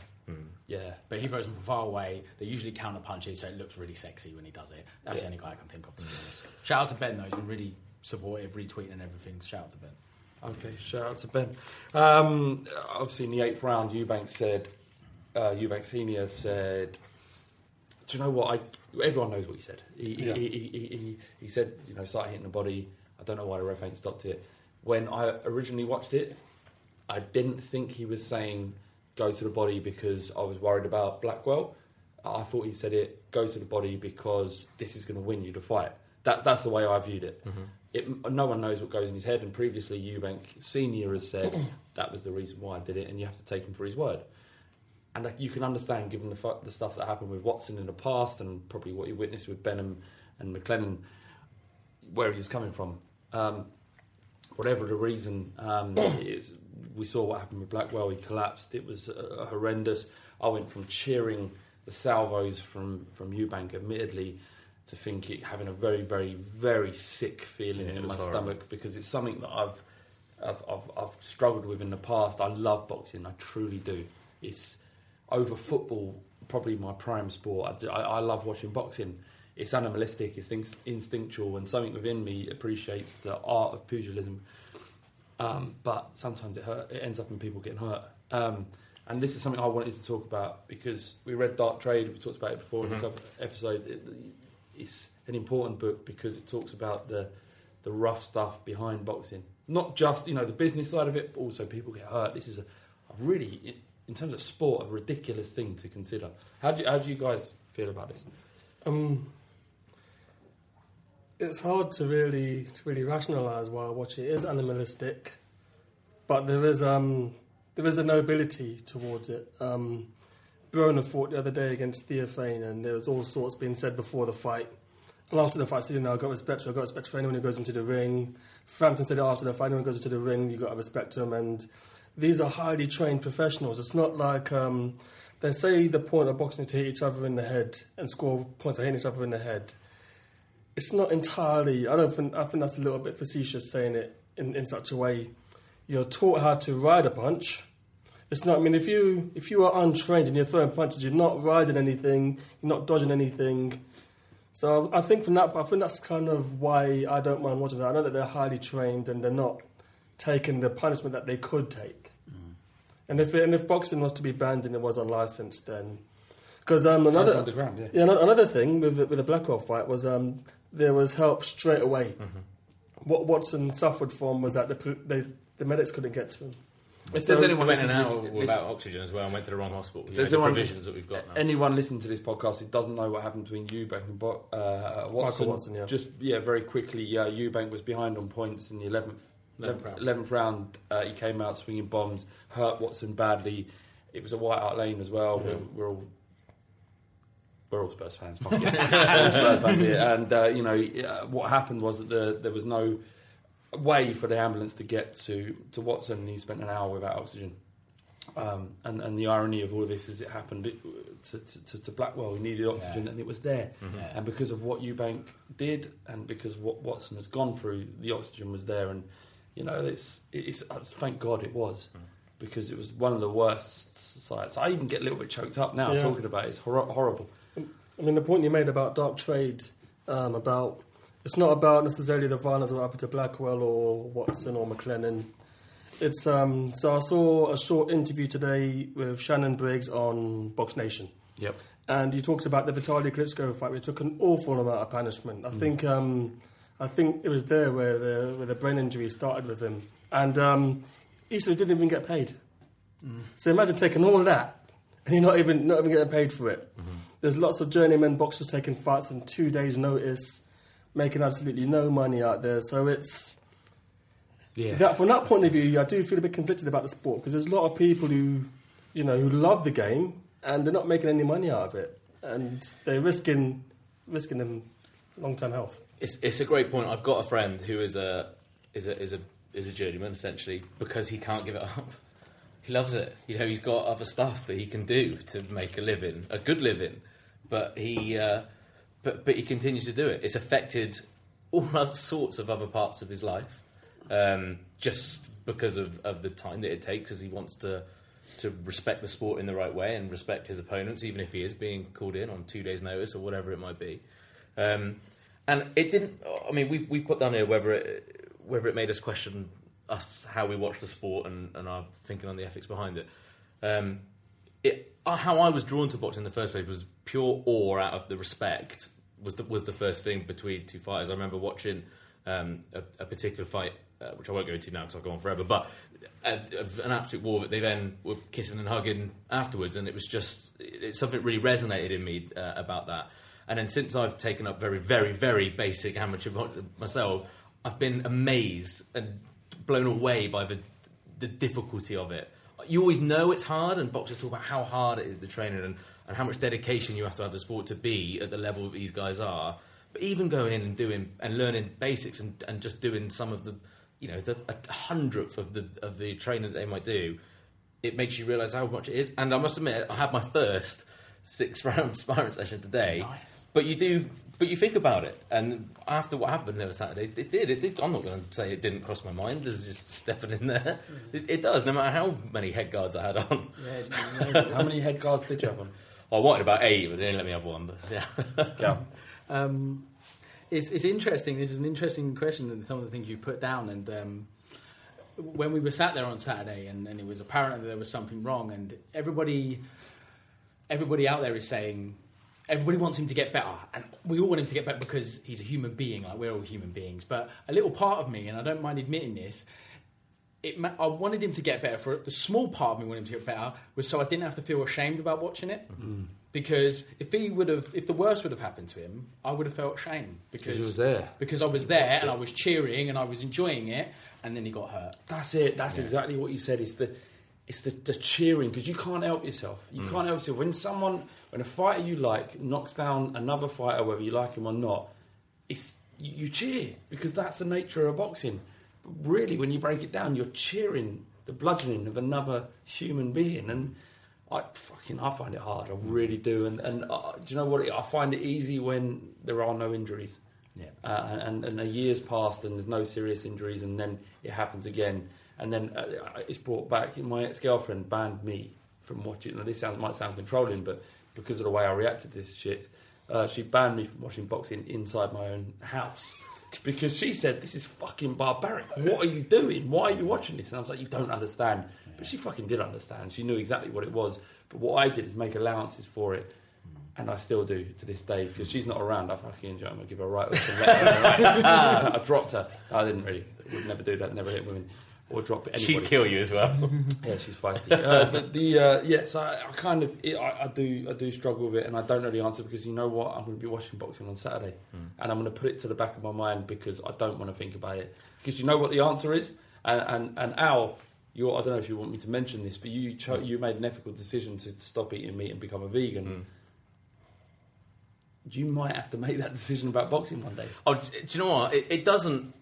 yeah. But he throws them from far away. They usually counter punches, so it looks really sexy when he does it. That's Yeah. the only guy I can think of. To be honest. Shout out to Ben though; he's been really supportive, retweeting and everything. Shout out to Ben. Okay, shout out to Ben. Um, obviously, in the eighth round, Eubank said, uh, Eubank Senior said, "Do you know what? I everyone knows what he said. He, Yeah. he, he, he, he, he said, you know, start hitting the body. I don't know why the ref ain't stopped it. When I originally watched it, I didn't think he was saying go to the body because I was worried about Blackwell. I thought he said it go to the body because this is going to win you the fight. That, that's the way I viewed it. Mm-hmm. it. No one knows what goes in his head, and previously Eubank Senior has said that was the reason why I did it, and you have to take him for his word. And like, you can understand, given the, fu- the stuff that happened with Watson in the past, and probably what you witnessed with Benham and McClellan, where he was coming from. Um, whatever the reason um, is, we saw what happened with Blackwell. He collapsed. It was uh, horrendous. I went from cheering the salvos from from Eubank, admittedly, to think it having a very, very, very sick feeling Yeah, in my horrible. stomach because it's something that I've, I've I've I've struggled with in the past. I love boxing. I truly do. It's over football, probably my prime sport. I, I, I love watching boxing. It's animalistic, it's inst- instinctual, and something within me appreciates the art of pugilism. Um, but sometimes it hurt. It ends up in people getting hurt. Um, and this is something I wanted to talk about because we read Dark Trade. We talked about it before in a couple of episodes. It, it's an important book because it talks about the the rough stuff behind boxing. Not just you know the business side of it, but also people get hurt. This is a, a really, in terms of sport, a ridiculous thing to consider. How do you, how do you guys feel about this? Um, it's hard to really to really rationalise why I watch it. It is animalistic, but there is um there is a nobility towards it. Um, Broner fought the other day against Theophane, and there was all sorts being said before the fight. And after the fight, said, you know, I've got respect for, I've got respect for anyone who goes into the ring. Frampton said after the fight, anyone who goes into the ring, you've got to respect them. And these are highly trained professionals. It's not like um, they say the point of boxing is to hit each other in the head and score points of hitting each other in the head. It's not entirely, I don't think, I think that's a little bit facetious saying it in, in such a way. You're taught how to ride a punch. It's not, I mean, if you, if you are untrained and you're throwing punches, you're not riding anything, you're not dodging anything. So I think from that, I think that's kind of why I don't mind watching that. I know that they're highly trained and they're not taking the punishment that they could take. And if and if boxing was to be banned and it was unlicensed, then because um, another underground, yeah. yeah another thing with the- with the Blackwell fight was um, there was help straight away. What Watson suffered from was that the pol- they, the medics couldn't get to him. If there's So- anyone went listening in to and this, out without oxygen as well and went to the wrong hospital. You know, there's the provisions that we've got now. anyone listening to this podcast who doesn't know what happened between Eubank and Bo- uh, Watson, Watson, yeah. just yeah, very quickly, uh, Eubank was behind on points in the 11th, 11th round. 11th round. Uh, he came out swinging bombs, hurt Watson badly. It was a White Hart Lane as well. We're, we're all we're all Spurs fans, fuck it. We're Spurs fans here. And uh, you know uh, what happened was that the, there was no way for the ambulance to get to to Watson, and he spent an hour without oxygen. Um, and, and the irony of all of this is it happened to, to, to, to Blackwell. He needed oxygen Yeah. and it was there. Yeah. And because of what Eubank did and because of what Watson has gone through, the oxygen was there. And, you know, it's, it's uh, thank God it was because it was one of the worst sights. I even get a little bit choked up now Yeah. talking about it. It's hor- horrible. I mean, the point you made about dark trade, um, about it's not about necessarily the violence that happened to Blackwell or Watson or McClellan. It's um, so I saw a short interview today with Shannon Briggs on Box Nation, Yep. and he talked about the Vitaly Klitschko fight, which took an awful amount of punishment. I think um, I think it was there where the where the brain injury started with him, and um, he said didn't even get paid. So imagine taking all that and you're not even not even getting paid for it. There's lots of journeyman boxers taking fights on two days' notice, making absolutely no money out there. So it's Yeah. that from that point of view, I do feel a bit conflicted about the sport because there's a lot of people who, you know, who love the game and they're not making any money out of it, and they're risking risking them long term health. It's, it's a great point. I've got a friend who is a is a is a is a journeyman essentially because he can't give it up. He loves it. You know, he's got other stuff that he can do to make a living, a good living, but he uh, but but he continues to do it. It's affected all sorts of other parts of his life, um, just because of, of the time that it takes, as he wants to to respect the sport in the right way and respect his opponents, even if he is being called in on two days' notice or whatever it might be. Um, and it didn't. I mean, we we put down here whether it whether it made us question us how we watch the sport and, and our thinking on the ethics behind it. Um, it uh, how I was drawn to boxing in the first place was pure awe out of the respect was the, was the first thing between two fighters. I remember watching um, a, a particular fight, uh, which I won't go into now because I'll go on forever, but a, a- an absolute war that they then were kissing and hugging afterwards, and it was just it, something really resonated in me uh, about that. And then since I've taken up very, very, very basic amateur boxing myself, I've been amazed and blown away by the the difficulty of it. You always know it's hard, and boxers talk about how hard it is, the training, and, and how much dedication you have to have the sport to be at the level these guys are. But even going in and doing and learning basics and, and just doing some of the, you know, the hundredth of the of the training that they might do, it makes you realise how much it is. And I must admit, I had my first six round sparring session today. Nice. But you do, but you think about it, and after what happened other Saturday, it did. It did. I'm not going to say it didn't cross my mind. There's just stepping in there. It, it does, no matter how many head guards I had on. How many head guards did you have on? I wanted about eight, but they didn't let me have one. But yeah, Yeah. Um, it's, it's interesting. This is an interesting question, and some of the things you put down. And um, when we were sat there on Saturday, and, and it was apparent that there was something wrong, and everybody, everybody out there is saying everybody wants him to get better, and we all want him to get better because he's a human being. Like we're all human beings. But a little part of me, and I don't mind admitting this. it, I wanted him to get better. For the small part of me wanted him to get better was so I didn't have to feel ashamed about watching it. Because if he would have, if the worst would have happened to him, I would have felt shame because you was there. because I was there and I was cheering and I was enjoying it, and then he got hurt. That's it. That's exactly what you said. It's the it's the, the cheering because you can't help yourself. You can't help yourself when someone when a fighter you like knocks down another fighter, whether you like him or not. It's you, you cheer because that's the nature of boxing. But really, when you break it down, you're cheering the bludgeoning of another human being, and I fucking I find it hard. I really do. And and uh, do you know what? I find it easy when there are no injuries. Yeah. Uh, and, and a year's passed and there's no serious injuries, and then it happens again, and then uh, it's brought back. My ex-girlfriend banned me from watching. Now this sounds, might sound controlling, but because of the way I reacted to this shit, uh, she banned me from watching boxing inside my own house. Because she said, This is fucking barbaric. What are you doing? Why are you watching this? And I was like, You don't understand. But she fucking did understand. She knew exactly what it was. But what I did is make allowances for it. And I still do to this day because she's not around. I fucking enjoy. I'm gonna give her a right. hook and let her know. I dropped her. I didn't really. Would never do that. Never hit women or drop anybody. She'd kill you as well. Yeah, she's feisty. uh, the the uh, yes, I, I kind of it, I, I do I do struggle with it, and I don't know the answer because you know what I'm going to be watching boxing on Saturday, and I'm going to put it to the back of my mind because I don't want to think about it because you know what the answer is, and and, and Al. You, I don't know if you want me to mention this, but you cho- you made an ethical decision to stop eating meat and become a vegan. You might have to make that decision about boxing one day. Oh, do you know what? It, it doesn't.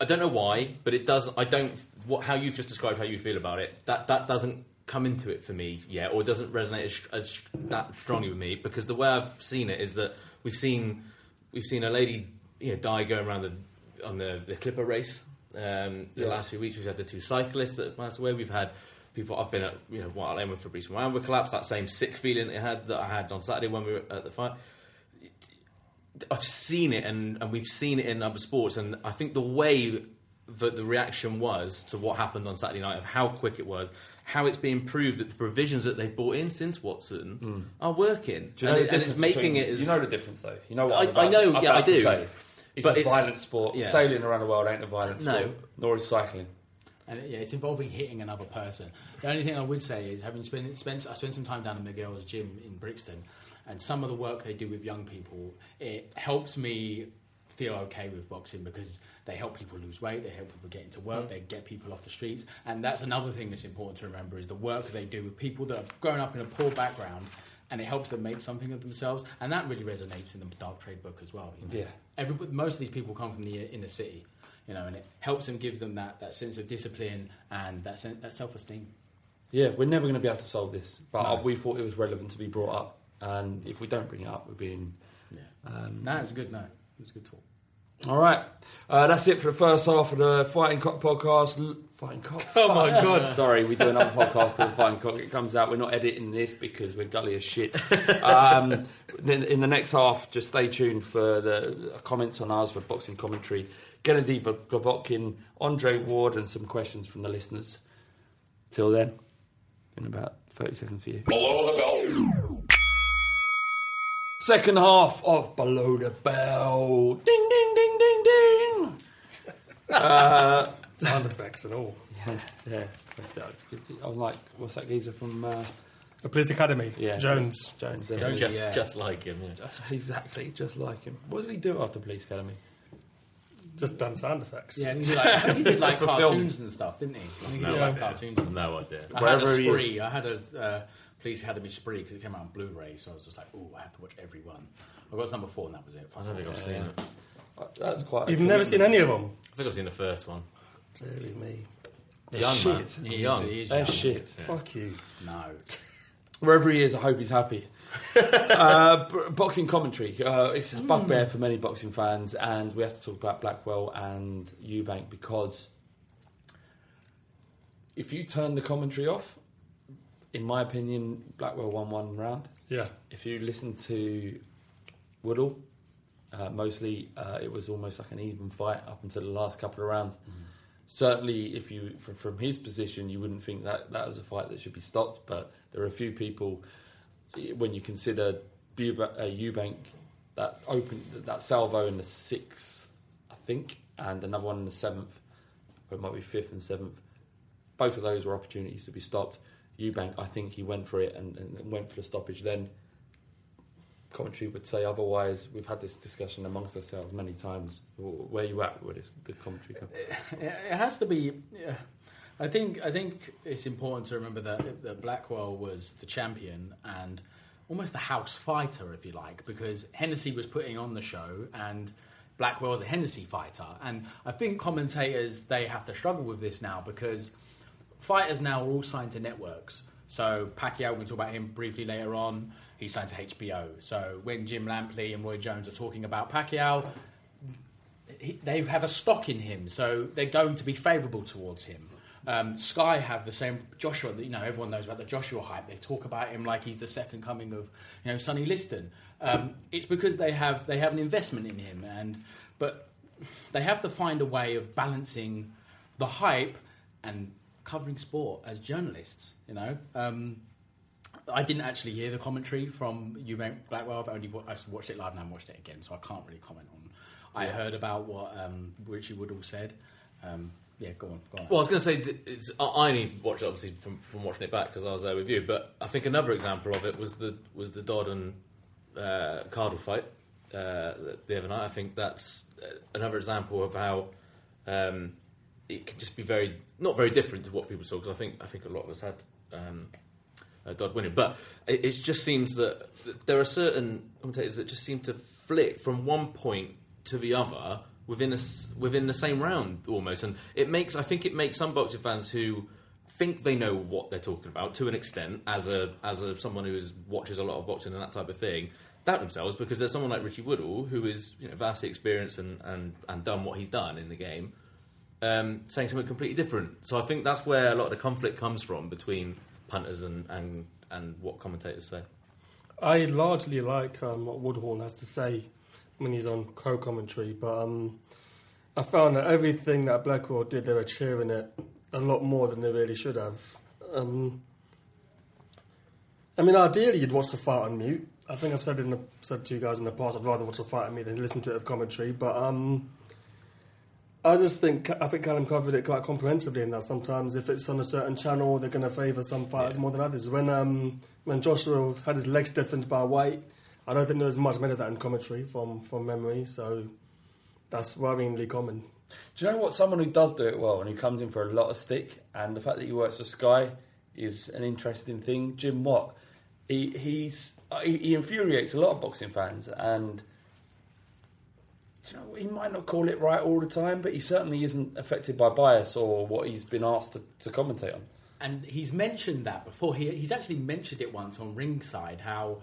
I don't know why, but it does. I don't. What how you've just described how you feel about it. That that doesn't come into it for me yet, or it doesn't resonate as, as that strongly with me because the way I've seen it is that we've seen we've seen a lady you know die going around the on the, the Clipper race. Um, the Yeah. last few weeks we've had the two cyclists that passed away. We've had people. I've been at you know White Lane with Fabrice Muamba collapse. That same sick feeling I had that I had on Saturday when we were at the fight. I've seen it, and, and we've seen it in other sports, and I think the way that the reaction was to what happened on Saturday night, of how quick it was, how it's being proved that the provisions that they've brought in since Watson hmm. are working. Do you know and, the it- and it's making between- it. As, You know the difference, though. You know what I- I'm about, I know, I'm yeah, I about to do. say. It's But a it's- violent sport. yeah. Sailing around the world ain't a violent No. sport. Nor is cycling. And yeah, it's involving hitting another person. The only thing I would say is having spent, spent I spent some time down at Miguel's gym in Brixton, and some of the work they do with young people, it helps me feel okay with boxing because they help people lose weight, they help people get into work, they get people off the streets, and that's another thing that's important to remember is the work they do with people that have grown up in a poor background. And it helps them make something of themselves, and that really resonates in the dark trade book as well. You know? Yeah. Everybody, most of these people come from the inner city, you know, and it helps them give them that, that sense of discipline and that sen- that self esteem. Yeah, we're never going to be able to solve this, but uh, we thought it was relevant to be brought up. And if we don't bring it up, we're being. Yeah. Um, no, it was good. No, it was a good talk. All right, uh, that's it for the first half of the Fighting Cock podcast. L- Fighting Cock. Oh my God. Sorry, we do another podcast called Fighting Cock. It comes out. We're not editing this because we're gully as shit. Um, in, in the next half, just stay tuned for the comments on ours for boxing commentary. Gennady Glavokin, Andre Ward, and some questions from the listeners. Till then, in about 30 seconds for you. Below the belt. Second half of Below the Bell. Ding, ding, ding, ding, ding. uh, Sound effects and all. Yeah. Yeah. I was like, what's that geezer from. Uh, The Police Academy. yeah. Jones. Jones. yeah. Jones, just, Yeah. just like him. Yeah. That's exactly just like him. What did he do after Police Academy? Just done sound effects. Yeah, and he, like, he did like cartoons films. and stuff, didn't he? I think he No did like idea. cartoons. And stuff. No idea. I Wherever had a spree. I had a uh, Police Academy spree because it came out on Blu-ray, so I was just like, "Oh, I have to watch every one." I got to number four, and that was it. I don't think I've seen it. Uh, That's quite. You've never seen any of them? I think I've seen the first one. Really, me. They're Young shit. man. He is- Young. he is They're young. shit. Fuck you. No. Wherever he is, I hope he's happy. uh, b- boxing commentary. Uh, it's a bugbear for many boxing fans, and we have to talk about Blackwell and Eubank because if you turn the commentary off, in my opinion, Blackwell won one round. Yeah. If you listen to Woodhall, uh, mostly uh, it was almost like an even fight up until the last couple of rounds. Certainly, if you from, from his position, you wouldn't think that that was a fight that should be stopped. But there are a few people when you consider uh, Eubank that open that salvo in the sixth, I think, and another one in the seventh, or it might be fifth and seventh. Both of those were opportunities to be stopped. Eubank, I think he went for it and, and went for the stoppage then. commentary would say otherwise. We've had this discussion amongst ourselves many times. Where you at with the commentary? It has to be. Yeah. I think. I think it's important to remember that, that Blackwell was the champion and almost the house fighter, if you like, because Hennessy was putting on the show and Blackwell was a Hennessy fighter. And I think commentators they have to struggle with this now because fighters now are all signed to networks. So Pacquiao, we're going to talk about him briefly later on. He's signed to HBO. So when Jim Lampley and Roy Jones are talking about Pacquiao, he, they have a stock in him, so they're going to be favourable towards him. Um, Sky have the same Joshua. You know, everyone knows about the Joshua hype. They talk about him like he's the second coming of you know Sonny Liston. Um, it's because they have they have an investment in him, and but they have to find a way of balancing the hype and covering sport as journalists. You know. Um, I didn't actually hear the commentary from Eubank Blackwell. I've only I watched it live and I watched it again, so I can't really comment on. I heard about what um, Richie Woodhall said. Um, yeah, go on, go on. Well, I was going to say it's, I- I only watched it obviously from, from watching it back because I was there with you. But I think another example of it was the was the Dodd and uh, Cardle fight uh, the other night. I think that's uh, another example of how um, it can just be very not very different to what people saw. Because I think I think a lot of us had um, uh, Dodd winning, but it, it just seems that, there are certain commentators that just seem to flick from one point to the other within a within the same round almost, and it makes I think it makes some boxing fans who think they know what they're talking about to an extent as a as a someone who is, watches a lot of boxing and that type of thing doubt themselves because there's someone like Richie Woodhall who is you know vastly experienced and, and, and done what he's done in the game um, saying something completely different so I think that's where a lot of the conflict comes from between punters and, and, and what commentators say I largely like um, what Woodhall has to say when he's on co-commentary, but um, I found that everything that Blackwell did, they were cheering it a lot more than they really should have. Um, I mean, ideally, you'd watch the fight on mute. I think I've said in the, said to you guys in the past, I'd rather watch the fight on mute than listen to it of commentary. But um, I just think I think Callum covered it quite comprehensively in that sometimes if it's on a certain channel, they're going to favour some fighters more than others. When um, when Joshua had his legs stiffened by Whyte, I don't think there was much made of that in commentary from from memory. So that's worryingly common. Do you know what? Someone who does do it well and who comes in for a lot of stick, and the fact that he works for Sky is an interesting thing. Jim Watt, he he's he, he infuriates a lot of boxing fans, and you know he might not call it right all the time, but he certainly isn't affected by bias or what he's been asked to, to commentate on. and he's mentioned that before. He, he's actually mentioned it once on ringside how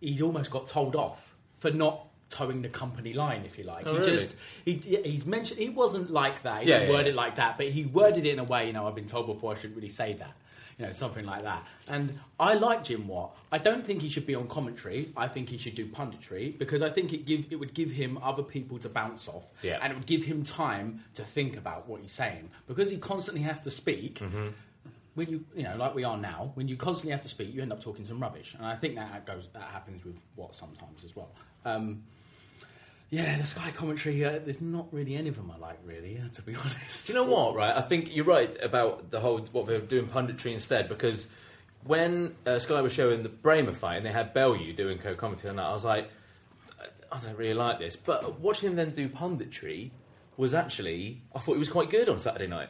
he almost got told off for not towing the company line, if you like. Oh, he really? just he he's mentioned he wasn't like that. He Yeah, didn't yeah, word yeah. it like that, but he worded it in a way. You know, I've been told before I shouldn't really say that. You know, something like that. And I like Jim Watt. I don't think he should be on commentary. I think he should do punditry because I think it give it would give him other people to bounce off, Yeah. and it would give him time to think about what he's saying because he constantly has to speak Mm-hmm. when you you know like we are now when you constantly have to speak you end up talking some rubbish and i think that goes that happens with what sometimes as well um, yeah the sky commentary uh, there's not really any of them i like really uh, to be honest Do you know what? Right, I think you're right about the whole what they're doing punditry instead because when uh, Sky was showing the Bramer fight and they had Bellew doing co-commentary on that, I was like, I don't really like this. But watching him then do punditry was actually I thought it was quite good on Saturday night.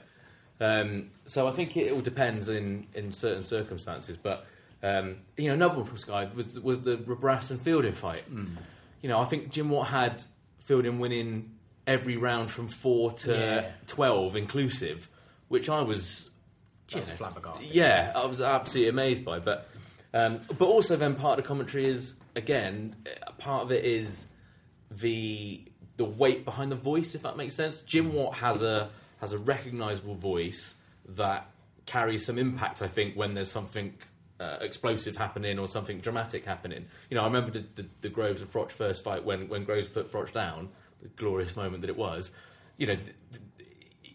Um, so I think it all depends in, in certain circumstances. But um, you know, another one from Sky was, was the Rebrasse and Fielding fight. You know, I think Jim Watt had Fielding winning every round from four to Yeah. twelve inclusive, which I was I was flabbergasted yeah, I was absolutely amazed by. But um, but also then part of the commentary is again part of it is the the weight behind the voice, if that makes sense. Jim Watt has a has a recognisable voice that carries some impact. I think when there's something. Uh, explosive happening or something dramatic happening. You know, I remember the, the, the Groves and Froch first fight when, when Groves put Froch down, the glorious moment that it was. You know, th-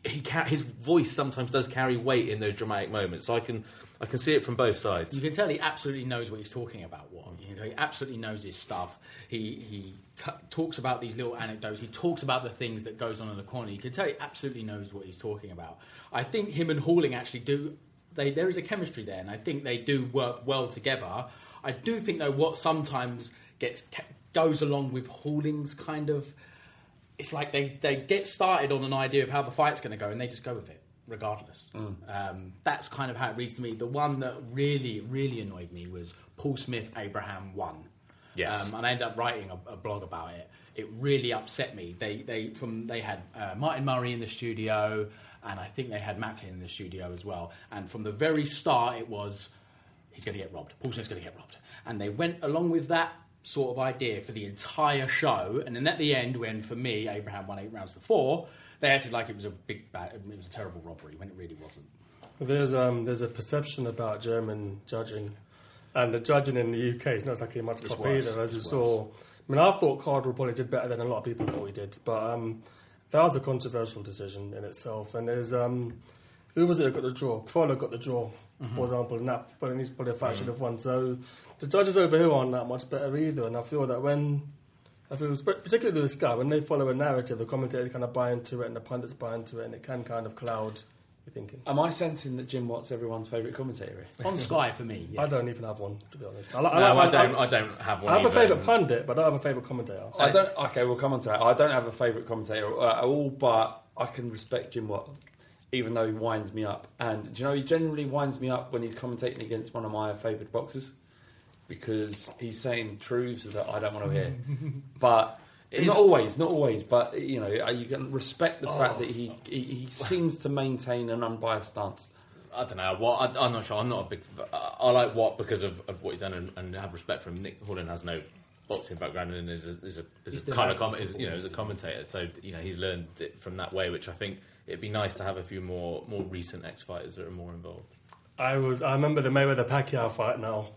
he ca- his voice sometimes does carry weight in those dramatic moments. So I can I can see it from both sides. You can tell he absolutely knows what he's talking about. What you know, he absolutely knows his stuff. He he cu- talks about these little anecdotes. He talks about the things that goes on in the corner. You can tell he absolutely knows what he's talking about. I think him and Halling actually do. They, there is a chemistry there, and I think they do work well together. I do think though what sometimes gets goes along with Halling's kind of. It's like they, they get started on an idea of how the fight's going to go, and they just go with it regardless. Um, that's kind of how it reads to me. The one that really really annoyed me was Paul Smith Abraham one. Yes. Um, and I ended up writing a, a blog about it. It really upset me. They they from they had uh, Martin Murray in the studio, and I think they had Macklin in the studio as well. And from the very start, it was he's going to get robbed. Paul Smith's going to get robbed. And they went along with that sort of idea for the entire show. And then at the end, when for me Abraham won eight rounds to four, they acted like it was a big bad, it was a terrible robbery when it really wasn't. There's um there's a perception about German judging, and the judging in the UK is not exactly much copy either. As you saw, I mean, I thought Cardle probably did better than a lot of people thought he did, but um, that was a controversial decision in itself. And there's um, who was it that got the draw? Crolla got the draw, Mm-hmm. for example, and that but he's probably a Mm. should have won. So the judges over here aren't that much better either, and I feel that when. I feel, particularly with Sky, when they follow a narrative, the commentators kind of buy into it and the pundits buy into it, and it can kind of cloud your thinking. Am I sensing that Jim Watt's everyone's favourite commentator? On Sky for me, yeah. I don't even have one, to be honest. I, I, No, like- I don't. I don't have one. I have a favourite pundit, but I don't have a favourite commentator. I don't. Okay, we'll come on to that. I don't have a favourite commentator at all, but I can respect Jim Watt, even though he winds me up. And do you know he generally winds me up when he's commentating against one of my favourite boxers because he's saying truths that I don't want to hear. but not always, not always. But you know, uh, you can respect the fact that he, he he seems to maintain an unbiased stance. I don't know. What I, I'm not sure. I'm not a big. I, I like Watt because of, of what he's done and, and have respect for him. Nick Horton has no boxing background and is a, is a, is a kind of developed com- is, you know is a commentator. So you know he's learned it from that way, which I think it'd be nice to have a few more more recent ex fighters that are more involved. I was. I remember the Mayweather Pacquiao fight now,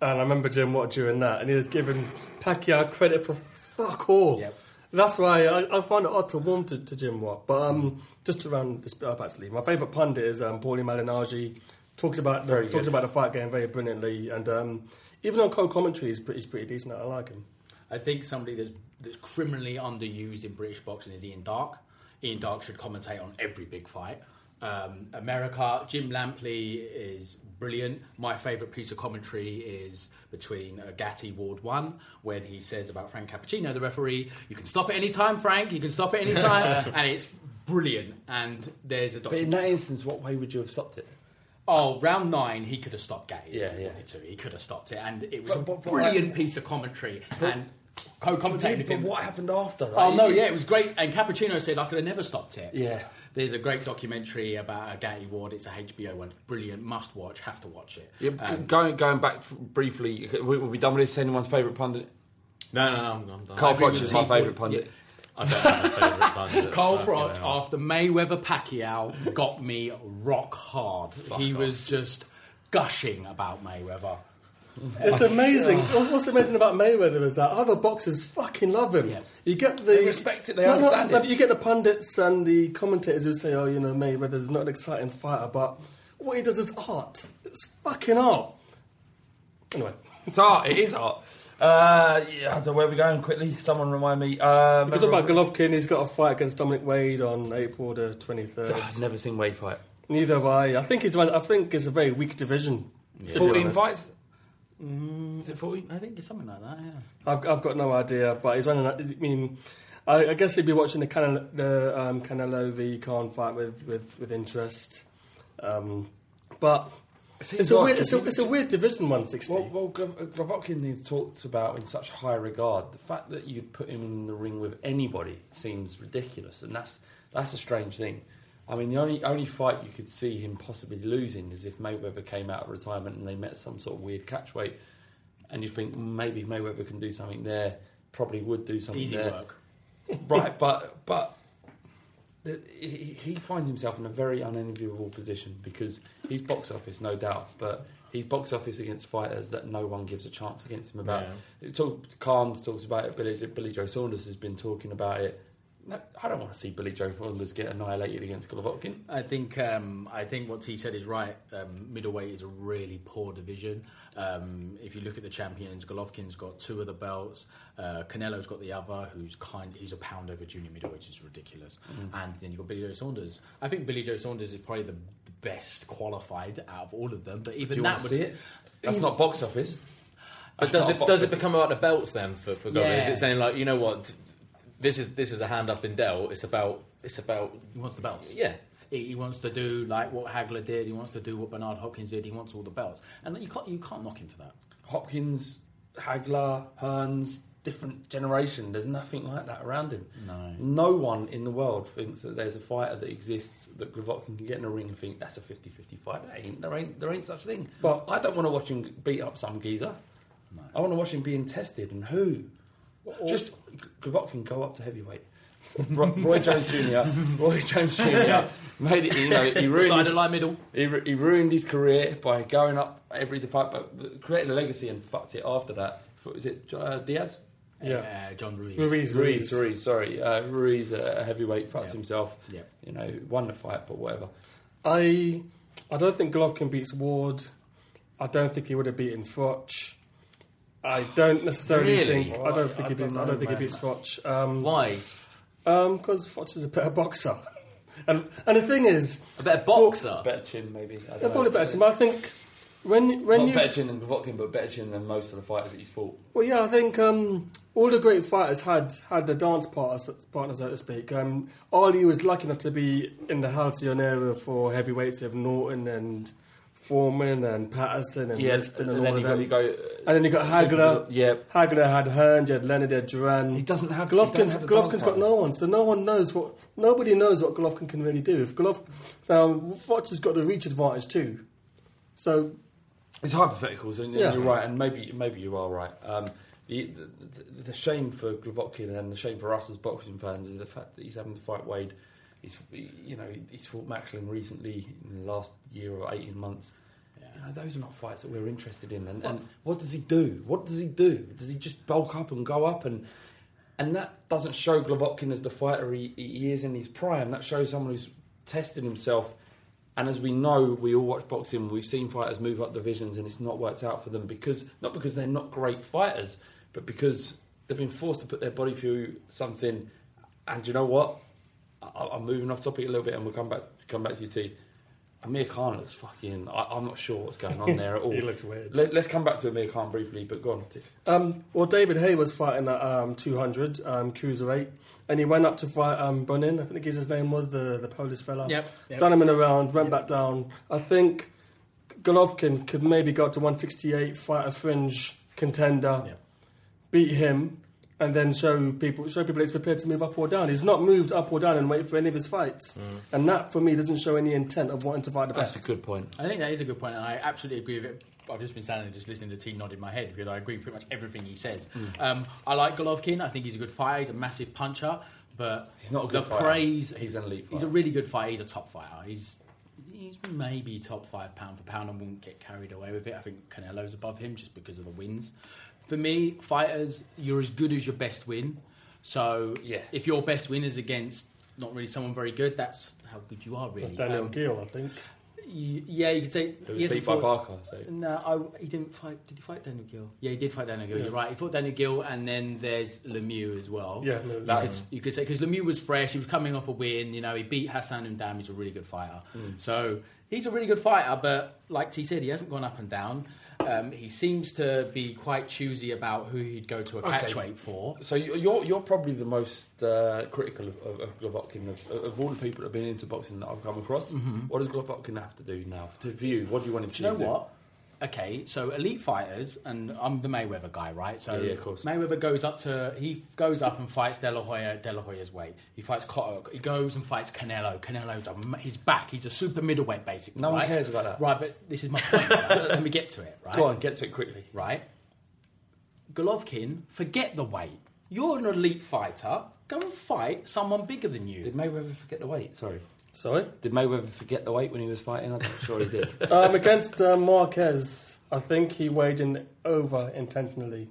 and I remember Jim Watt during that, and he was giving Pacquiao credit for fuck all. Yep. That's why I, I find it odd to warm to, to Jim Watt. But um, just to round this bit up, actually, my favourite pundit is um, Paulie Malignaggi. Talks about the, Very talks about the fight game very brilliantly, and um, even on co-commentary, he's pretty, he's pretty decent. I like him. I think somebody that's, that's criminally underused in British boxing is Ian Darke. Ian Darke should commentate on every big fight. Um, America, Jim Lampley is brilliant. My favourite piece of commentary is between uh, Gatti Ward 1, when he says about Frank Cappuccino, the referee, you can stop at any time, Frank, you can stop at any time. and it's brilliant. And there's a But in that instance, what way would you have stopped it? Oh, round nine, he could have stopped Gatti Yeah, if he yeah. wanted to. He could have stopped it. And it was But- a but- but brilliant I- piece of commentary. and co-commentating with But him. what happened after? Oh no, yeah, it was great. And Cappuccino said I could have never stopped it. Yeah. There's a great documentary about uh, Gatti Ward. It's a HBO one. Brilliant, must watch. Have to watch it. Yeah, Um, going going back briefly, we, we'll be done with this. Anyone's favourite pundit? No, no, no. I'm, I'm done. Carl Froch is my favourite Paul. pundit. I don't have a favourite pundit. Carl Froch after Mayweather Pacquiao got me rock hard. he off. was just gushing about Mayweather. It's amazing. What's, amazing about Mayweather is that other boxers fucking love him. Yeah. You get the They respect it, they No, understand no, it. You get the pundits and the commentators who say, "Oh, you know, Mayweather's not an exciting fighter," but what he does is art. It's fucking art. Anyway, It's art. It is art. Uh, yeah, I don't know where we're going quickly. Someone remind me. Uh, we talk about Golovkin. He's got a fight against Dominic Wade on April the twenty third. I've never seen Wade fight. Neither have I. I think he's. I think it's a very weak division. 14 honest. fights? Is it 14? I think it's something like that. Yeah. I've, I've got no idea, but he's running. I mean, I, I guess he'd be watching the Canelo, the um, Canelo v Khan fight with, with, with interest. Um, but it's a, weird, it's, a, 'cause it's a weird division, 160. Well, well Glov- is talked about in such high regard. The fact that you'd put him in the ring with anybody seems ridiculous, and that's that's a strange thing. I mean, the only only fight you could see him possibly losing is if Mayweather came out of retirement and they met some sort of weird catchweight, and you think mm, maybe Mayweather can do something there. Probably would do something Easy there. work. right? But but the, he, he finds himself in a very unenviable position because he's box office, no doubt, but he's box office against fighters that no one gives a chance against him about. It talk, Carnes talks about it. Billy, Billy Joe Saunders has been talking about it. No, I don't want to see Billy Joe Saunders get annihilated against Golovkin. I think um, I think what he said is right. Um, middleweight is a really poor division. Um, if you look at the champions, Golovkin's got two of the belts. Uh, Canelo's got the other, who's kind. He's a pound over junior middleweight, which is ridiculous. And then you've got Billy Joe Saunders. I think Billy Joe Saunders is probably the best qualified out of all of them. But Do even you that would see it? That's not box office. But does it a does it become about the belts then for for Glover? Is it saying like you know what, this is this is a hand up been dealt. It's about it's about He wants the belts. yeah. He, he wants to do like what Hagler did. He wants to do what Bernard Hopkins did. He wants all the belts, and you can't you can't knock him for that. Hopkins, Hagler, Hearns, different generation. There's nothing like that around him. No. No one in the world thinks that there's a fighter that exists that Glavokin can get in a ring and think that's a 50-50 fight. There ain't, there ain't, there ain't such thing. But- I don't want to watch him beat up some geezer. I want to watch him being tested. And who? Just Glavokin go up to heavyweight. Roy, Roy Jones Jr. Roy Jones Jr. made it. You know, he ruined Side his, of line middle. he, he ruined his career by going up every fight, but created a legacy and fucked it after that. What was it uh, Diaz? Yeah. Uh, John Ruiz. Ruiz, Ruiz, Ruiz. Ruiz, sorry, uh, Ruiz, uh, a heavyweight, fucked Yeah. himself. Yeah. You know, won the fight, but whatever. I I don't think Golovkin beats Ward. I don't think he would have beaten Froch. I don't necessarily Really? think. I don't think I he don't beats. I don't think he man. beats Froch. Um, Why? because Froch is a better boxer. and and the thing is, A better boxer. Better chin, maybe. I they're know. probably better. Chin, but I think when when Not you better chin than Glavokin, but better chin than most of the fighters that he's fought. Well, yeah, I think um, all the great fighters had had the dance partners, partners so to speak. Um, Ali was lucky enough to be in the Halcyon era for heavyweights of Norton and Foreman and Patterson and Liston and, and all then of them. got, you go. and then you got Hagler. Yeah. Hagler had Hearn, you had Leonard, you had Duran. He doesn't have- he don't have the Golovkin's got no one, so no one knows what. Nobody knows what Golovkin can really do. If Golov, now Froch has got the reach advantage too. So It's hypotheticals, and Yeah. you're right, and maybe maybe you are right. Um, the, the, the shame for Glavokin and the shame for us as boxing fans is the fact that he's having to fight Wade. He's you know he's fought Macklin recently in the last year or eighteen months. You know, those are not fights that we're interested in. And, and what does he do? What does he do? Does he just bulk up and go up and and that doesn't show Glavokin as the fighter he, he is in his prime. That shows someone who's tested himself. And as we know, we all watch boxing. We've seen fighters move up divisions, and it's not worked out for them because not because they're not great fighters, but because they've been forced to put their body through something. And you know what? I, I'm moving off topic a little bit, and we'll come back come back to you, T. Amir Khan looks fucking. I, I'm not sure what's going on there at all. He looks weird. Let, us come back to Amir Khan briefly, but go on, T. Um, well, David Haye was fighting at um, 200 um, cruiserweight, and he went up to fight um, Bonin. I think his name was the the Polish fella. Yep, yep. Done him in a round, went back down. I think Golovkin could maybe go up to 168, fight a fringe contender, Yep. beat him, and then show people show people he's prepared to move up or down. He's not moved up or down and wait for any of his fights, and that for me doesn't show any intent of wanting to fight the best. That's a good point. I think that is a good point, and I absolutely agree with it. I've just been standing there just listening to T nodding my head because I agree pretty much everything he says. Um, I like Golovkin. I think he's a good fighter. He's a massive puncher, but He's not a good the fighter. praise. He's an elite He's a really good fighter. He's a top fighter. He's he's maybe top five pound for pound and won't get carried away with it. I think Canelo's above him just because of the wins. For me, fighters, you're as good as your best win. So Yeah. if your best win is against not really someone very good, that's how good you are, That's really. Daniel Um, Gill, I think. y- yeah, you could say It was he hasn't beat by Barker. So. no, I, he didn't fight. Did he fight Daniel Geale? Yeah, he did fight Daniel Geale. You're right. He fought Daniel Geale, and then there's Lemieux as well. Yeah, no, you, could, you could say because Lemieux was fresh. He was coming off a win. You know, he beat Hassan N'Dam. He's a really good fighter. So he's a really good fighter. But like T said, he hasn't gone up and down. Um, he seems to be quite choosy about who he'd go to a Okay. catchweight for. So you- you're you're probably the most uh, critical of, of, of of, of all the people that have been into boxing that I've come across. What does Glavokin have to do now to view? What do you want him to Do you know what? Okay, so elite fighters, and I'm the Mayweather guy, right? So Yeah, yeah, of course. Mayweather goes up to he goes up and fights De La Hoya De La Hoya's weight. He fights Cotto. He goes and fights Canelo. Canelo's he's back. He's a super middleweight, basically. No one cares about that. right? But this is my point. right? Let me get to it. Right, Go on, get to it quickly. right. Golovkin, forget the weight. You're an elite fighter. Go and fight someone bigger than you. Did Mayweather forget the weight? Sorry. Sorry. Did Mayweather forget the weight when he was fighting? I'm sure he did. um, against uh, Marquez, I think he weighed in over intentionally.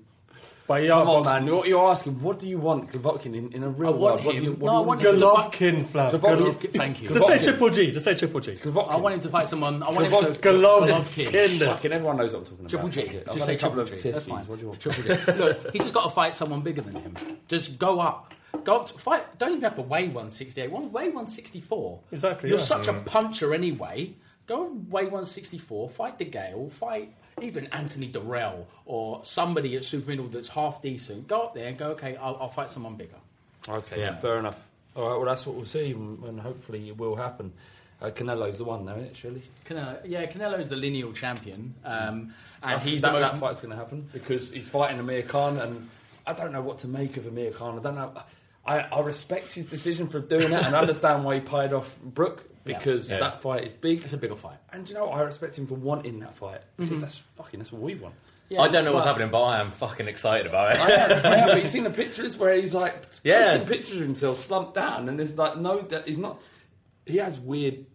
But yeah, Come on, man. You're, you're asking, what do you want Glavokin in, in a real I want world? What do him- you, what no, do I you want him him to to? Golovkin, Flav. Golovkin. Thank you. Just say Golovkin. Triple G. Just say Triple G. Glavokin. I want him to fight someone. I want him to Golovkin. Fucking everyone knows what I'm talking about. Triple about. G. Fuck it. I've Just had say a couple triple of G. That's tisties. fine. What do you want? Triple G. Look, he's just got to fight someone bigger than him. Just go up. Go up to fight. Don't even have to weigh 168. One weigh 164. Exactly, You're yeah. such a mm. puncher anyway. Go weigh 164, fight the Gale, fight even Anthony Dirrell or somebody at super middle that's half decent. Go up there and go, okay, I'll, I'll fight someone bigger. Okay, Yeah. fair enough. All right, well, that's what we'll see, and hopefully it will happen. Uh, Canelo's the one, though, isn't it, surely? Canelo, yeah, Canelo's the lineal champion, um, and That's- he's that, the most. that fight's going to happen because he's fighting Amir Khan, and I don't know what to make of Amir Khan. I don't know. I, I respect his decision for doing that, and I understand why he pied off Brook because Yeah. that fight is big. It's a bigger fight. And you know, what? I respect him for wanting that fight because mm-hmm. that's fucking that's what we want. I don't know what's happening, but I am fucking excited about it. I am, I am, but you've seen the pictures where he's like Yeah. posting pictures of himself slumped down, and there's like no, that he's not. He has weird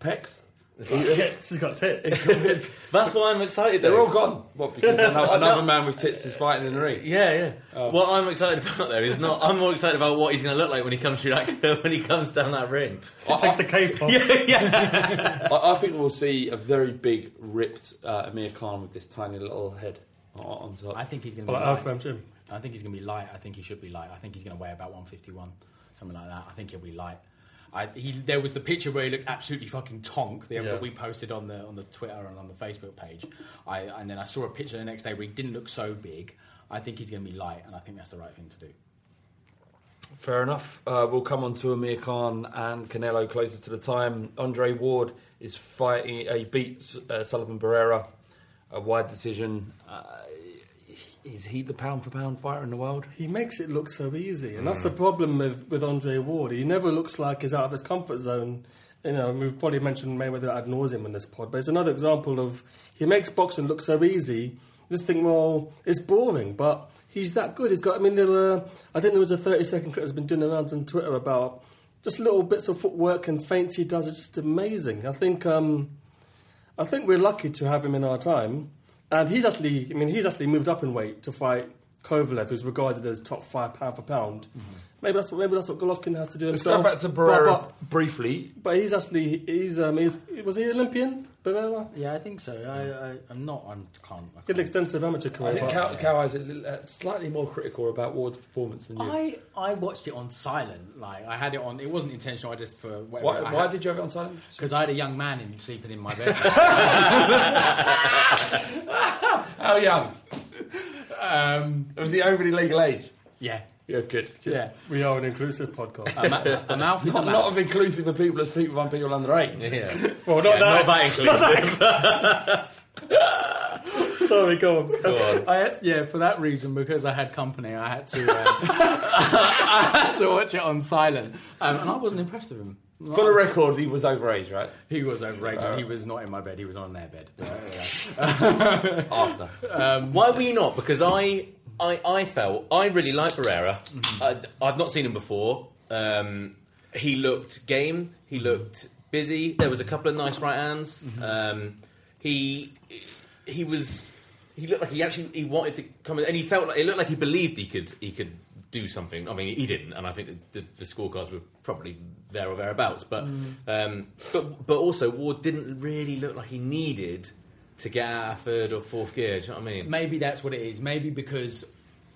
pecs. Tits. He's got tits. That's why I'm excited. They're all gone. What? Because another, another man with tits is fighting in the ring. Yeah, yeah. What I'm excited about though is not. I'm more excited about what he's going to look like when he comes through that when he comes down that ring. I, Takes the cape off. I, I think we'll see a very big, ripped uh, Amir Khan with this tiny little head on, on top. I think he's going to Well, be like light. Alpha Jim. I think he's going to be light. I think he should be light. I think he's going to weigh about 151, something like that. I think he'll be light. I, he, there was the picture where he looked absolutely fucking tonk the, Yeah. that we posted on the on the Twitter and on the Facebook page. I, and then I saw a picture the next day where he didn't look so big. I think he's going to be light, and I think that's the right thing to do. Fair enough. Uh, we'll come on to Amir Khan and Canelo closer to the time. Andre Ward is fighting. Uh, he beat uh, Sullivan Barrera, a wide decision. Uh, is he the pound for pound fighter in the world? He makes it look so easy, and that's the problem with, with Andre Ward. He never looks like he's out of his comfort zone. You know, we've probably mentioned Mayweather ad nauseum in this pod, but it's another example of he makes boxing look so easy. You just think, well, it's boring, but he's that good. He's got. I mean, there were. I think there was a thirty second clip that's been doing around on Twitter about just little bits of footwork and feints he does. It's just amazing. I think. Um, I think we're lucky to have him in our time. And he's actually, I mean, he's actually moved up in weight to fight Kovalev, who's regarded as top five pound for pound. Maybe that's what maybe that's what Golovkin has to do Let's go back to Barrera but, briefly. but he's actually he's um he's, was he Olympian? Barrera? Yeah, I think so. I, I, I'm not. I'm can't. I He had an extensive amateur I career. think Cow, Cow is a little, uh, slightly more critical about Ward's performance than you. I, I watched it on silent. Like I had it on. It wasn't intentional. I just for why why did you have it on silent? Because I had a young man in sleeping in my bed. How young? Um, Was he over the legal age? yeah, Yeah, good. good. yeah. we are an inclusive podcast. A, ma- a mouth is a Not, mouth. not of inclusive of people that sleep with other people underage. Yeah, well, not Yeah, that. not that inclusive. Sorry, go on. Go on. I had, yeah, for that reason, because I had company, I had to, um, I had to watch it on silent, um, and I wasn't impressed with him. For the record, he was overage, right? He was overrated. He was not in my bed. He was on their bed. After. Why were you not? Because I, I, I felt I really like Barrera. Mm-hmm. I, I've not seen him before. Um, he looked game. He looked busy. There was a couple of nice right hands. Mm-hmm. Um, he, he was. He looked like he actually he wanted to come in, and he felt like it looked like he believed he could he could do something. I mean, he didn't, and I think the, the scorecards were probably there or thereabouts. But Mm. um, but but also Ward didn't really look like he needed to get out of third or fourth gear. Do you know what I mean? Maybe that's what it is. Maybe because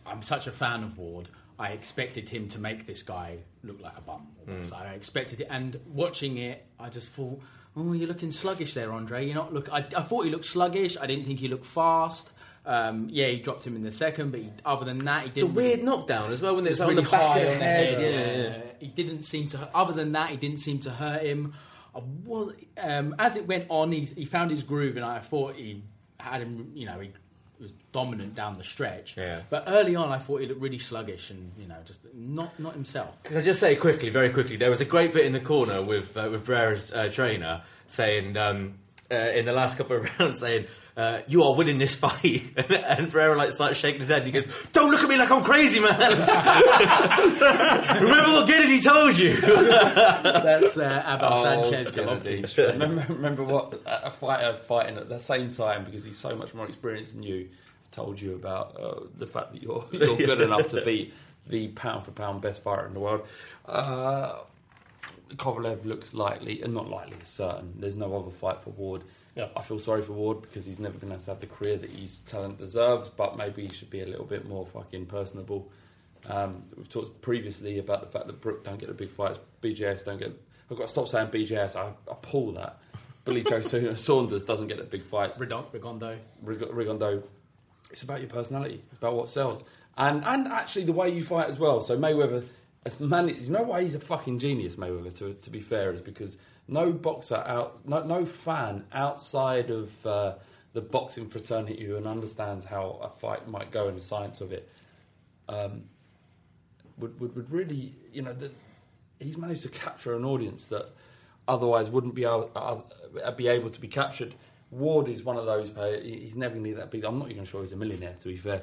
I'm such a fan of Ward, I expected him to make this guy look like a bum. almost. I expected it, and watching it, I just thought, "Oh, you're looking sluggish there, Andre. You're not look." I, I thought he looked sluggish. I didn't think he looked fast. Um, yeah, he dropped him in the second, but he, other than that, he It's a weird knockdown as well when it's It was on the back of the head. head, Yeah, yeah. He didn't seem to. Other than that, he didn't seem to hurt him. I was um, as it went on. He, he found his groove, and I thought he had him. You know, he was dominant down the stretch. Yeah. But early on, I thought he looked really sluggish and you know just not not himself. Can I just say quickly, very quickly, there was a great bit in the corner with uh, with Barrera's uh, trainer saying um, uh, in the last couple of rounds saying. Uh, you are winning this fight, and, and Barrera like starts shaking his head. and He goes, "Don't look at me like I'm crazy, man. Remember what Gennady told you." That's uh, Abel Sanchez Gennady. Golovkin. remember, remember what a fighter fighting at the same time because he's so much more experienced than you told you about uh, the fact that you're you're good enough to beat the pound for pound best fighter in the world. Uh, Kovalev looks likely, and not likely, certain. There's no other fight for Ward. Yeah. I feel sorry for Ward because he's never going to have the career that his talent deserves, but maybe he should be a little bit more fucking personable. Um, we've talked previously about the fact that Brook don't get the big fights, BJS don't get. I've got to stop saying BJS. I, I pull that. Billy Joe Sa- Saunders doesn't get the big fights. Redon- Redondo. Rig- Rigondeaux, it's about your personality. It's about what sells, and and actually the way you fight as well. So Mayweather, as man, you know why he's a fucking genius. Mayweather, to to be fair, is because no boxer out, no no fan outside of uh, the boxing fraternity who understands how a fight might go and the science of it. Um, would, would, would really, you know, the, he's managed to capture an audience that otherwise wouldn't be able, uh, be able to be captured. Ward is one of those. He's never going to be that big. I'm not even sure he's a millionaire, to be fair.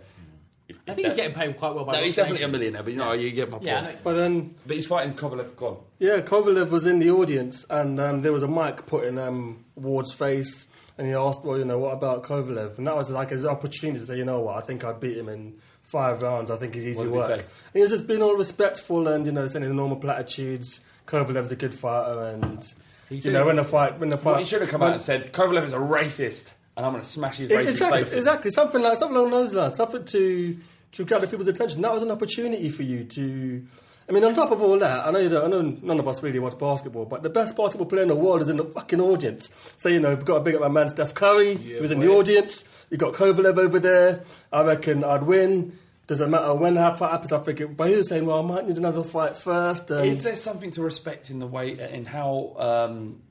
I think he's getting paid quite well by No, he's Ross definitely a Nation. millionaire, but you know, you get my point. Yeah, I know. But then, But he's fighting Kovalev. Go on. yeah, Kovalev was in the audience, and um, there was a mic put in um, Ward's face, and he asked, "Well, you know, what about Kovalev?" And that was like his opportunity to say, "You know what? I think I'd beat him in five rounds. I think he's easy What did he work." say? And he was just being all respectful and you know saying the normal platitudes. Kovalev's a good fighter, and you said know he when the was- fight, when the fight, Well, he should have come out and said Kovalev is a racist, and I'm going to smash his racist exactly, face. exactly, something like something along those lines, something to to gather people's attention. That was an opportunity for you to. I mean, on top of all that, I know you don't, I know none of us really watch basketball, but the best basketball player in the world is in the fucking audience. So you know, we've got to big up my man Steph Curry, who's in the audience. You got Kovalev over there. I reckon I'd win. Doesn't matter when that fight happens. I think. it- But he was saying, "Well, I might need another fight first. And Is there something to respect in the way, in how, um,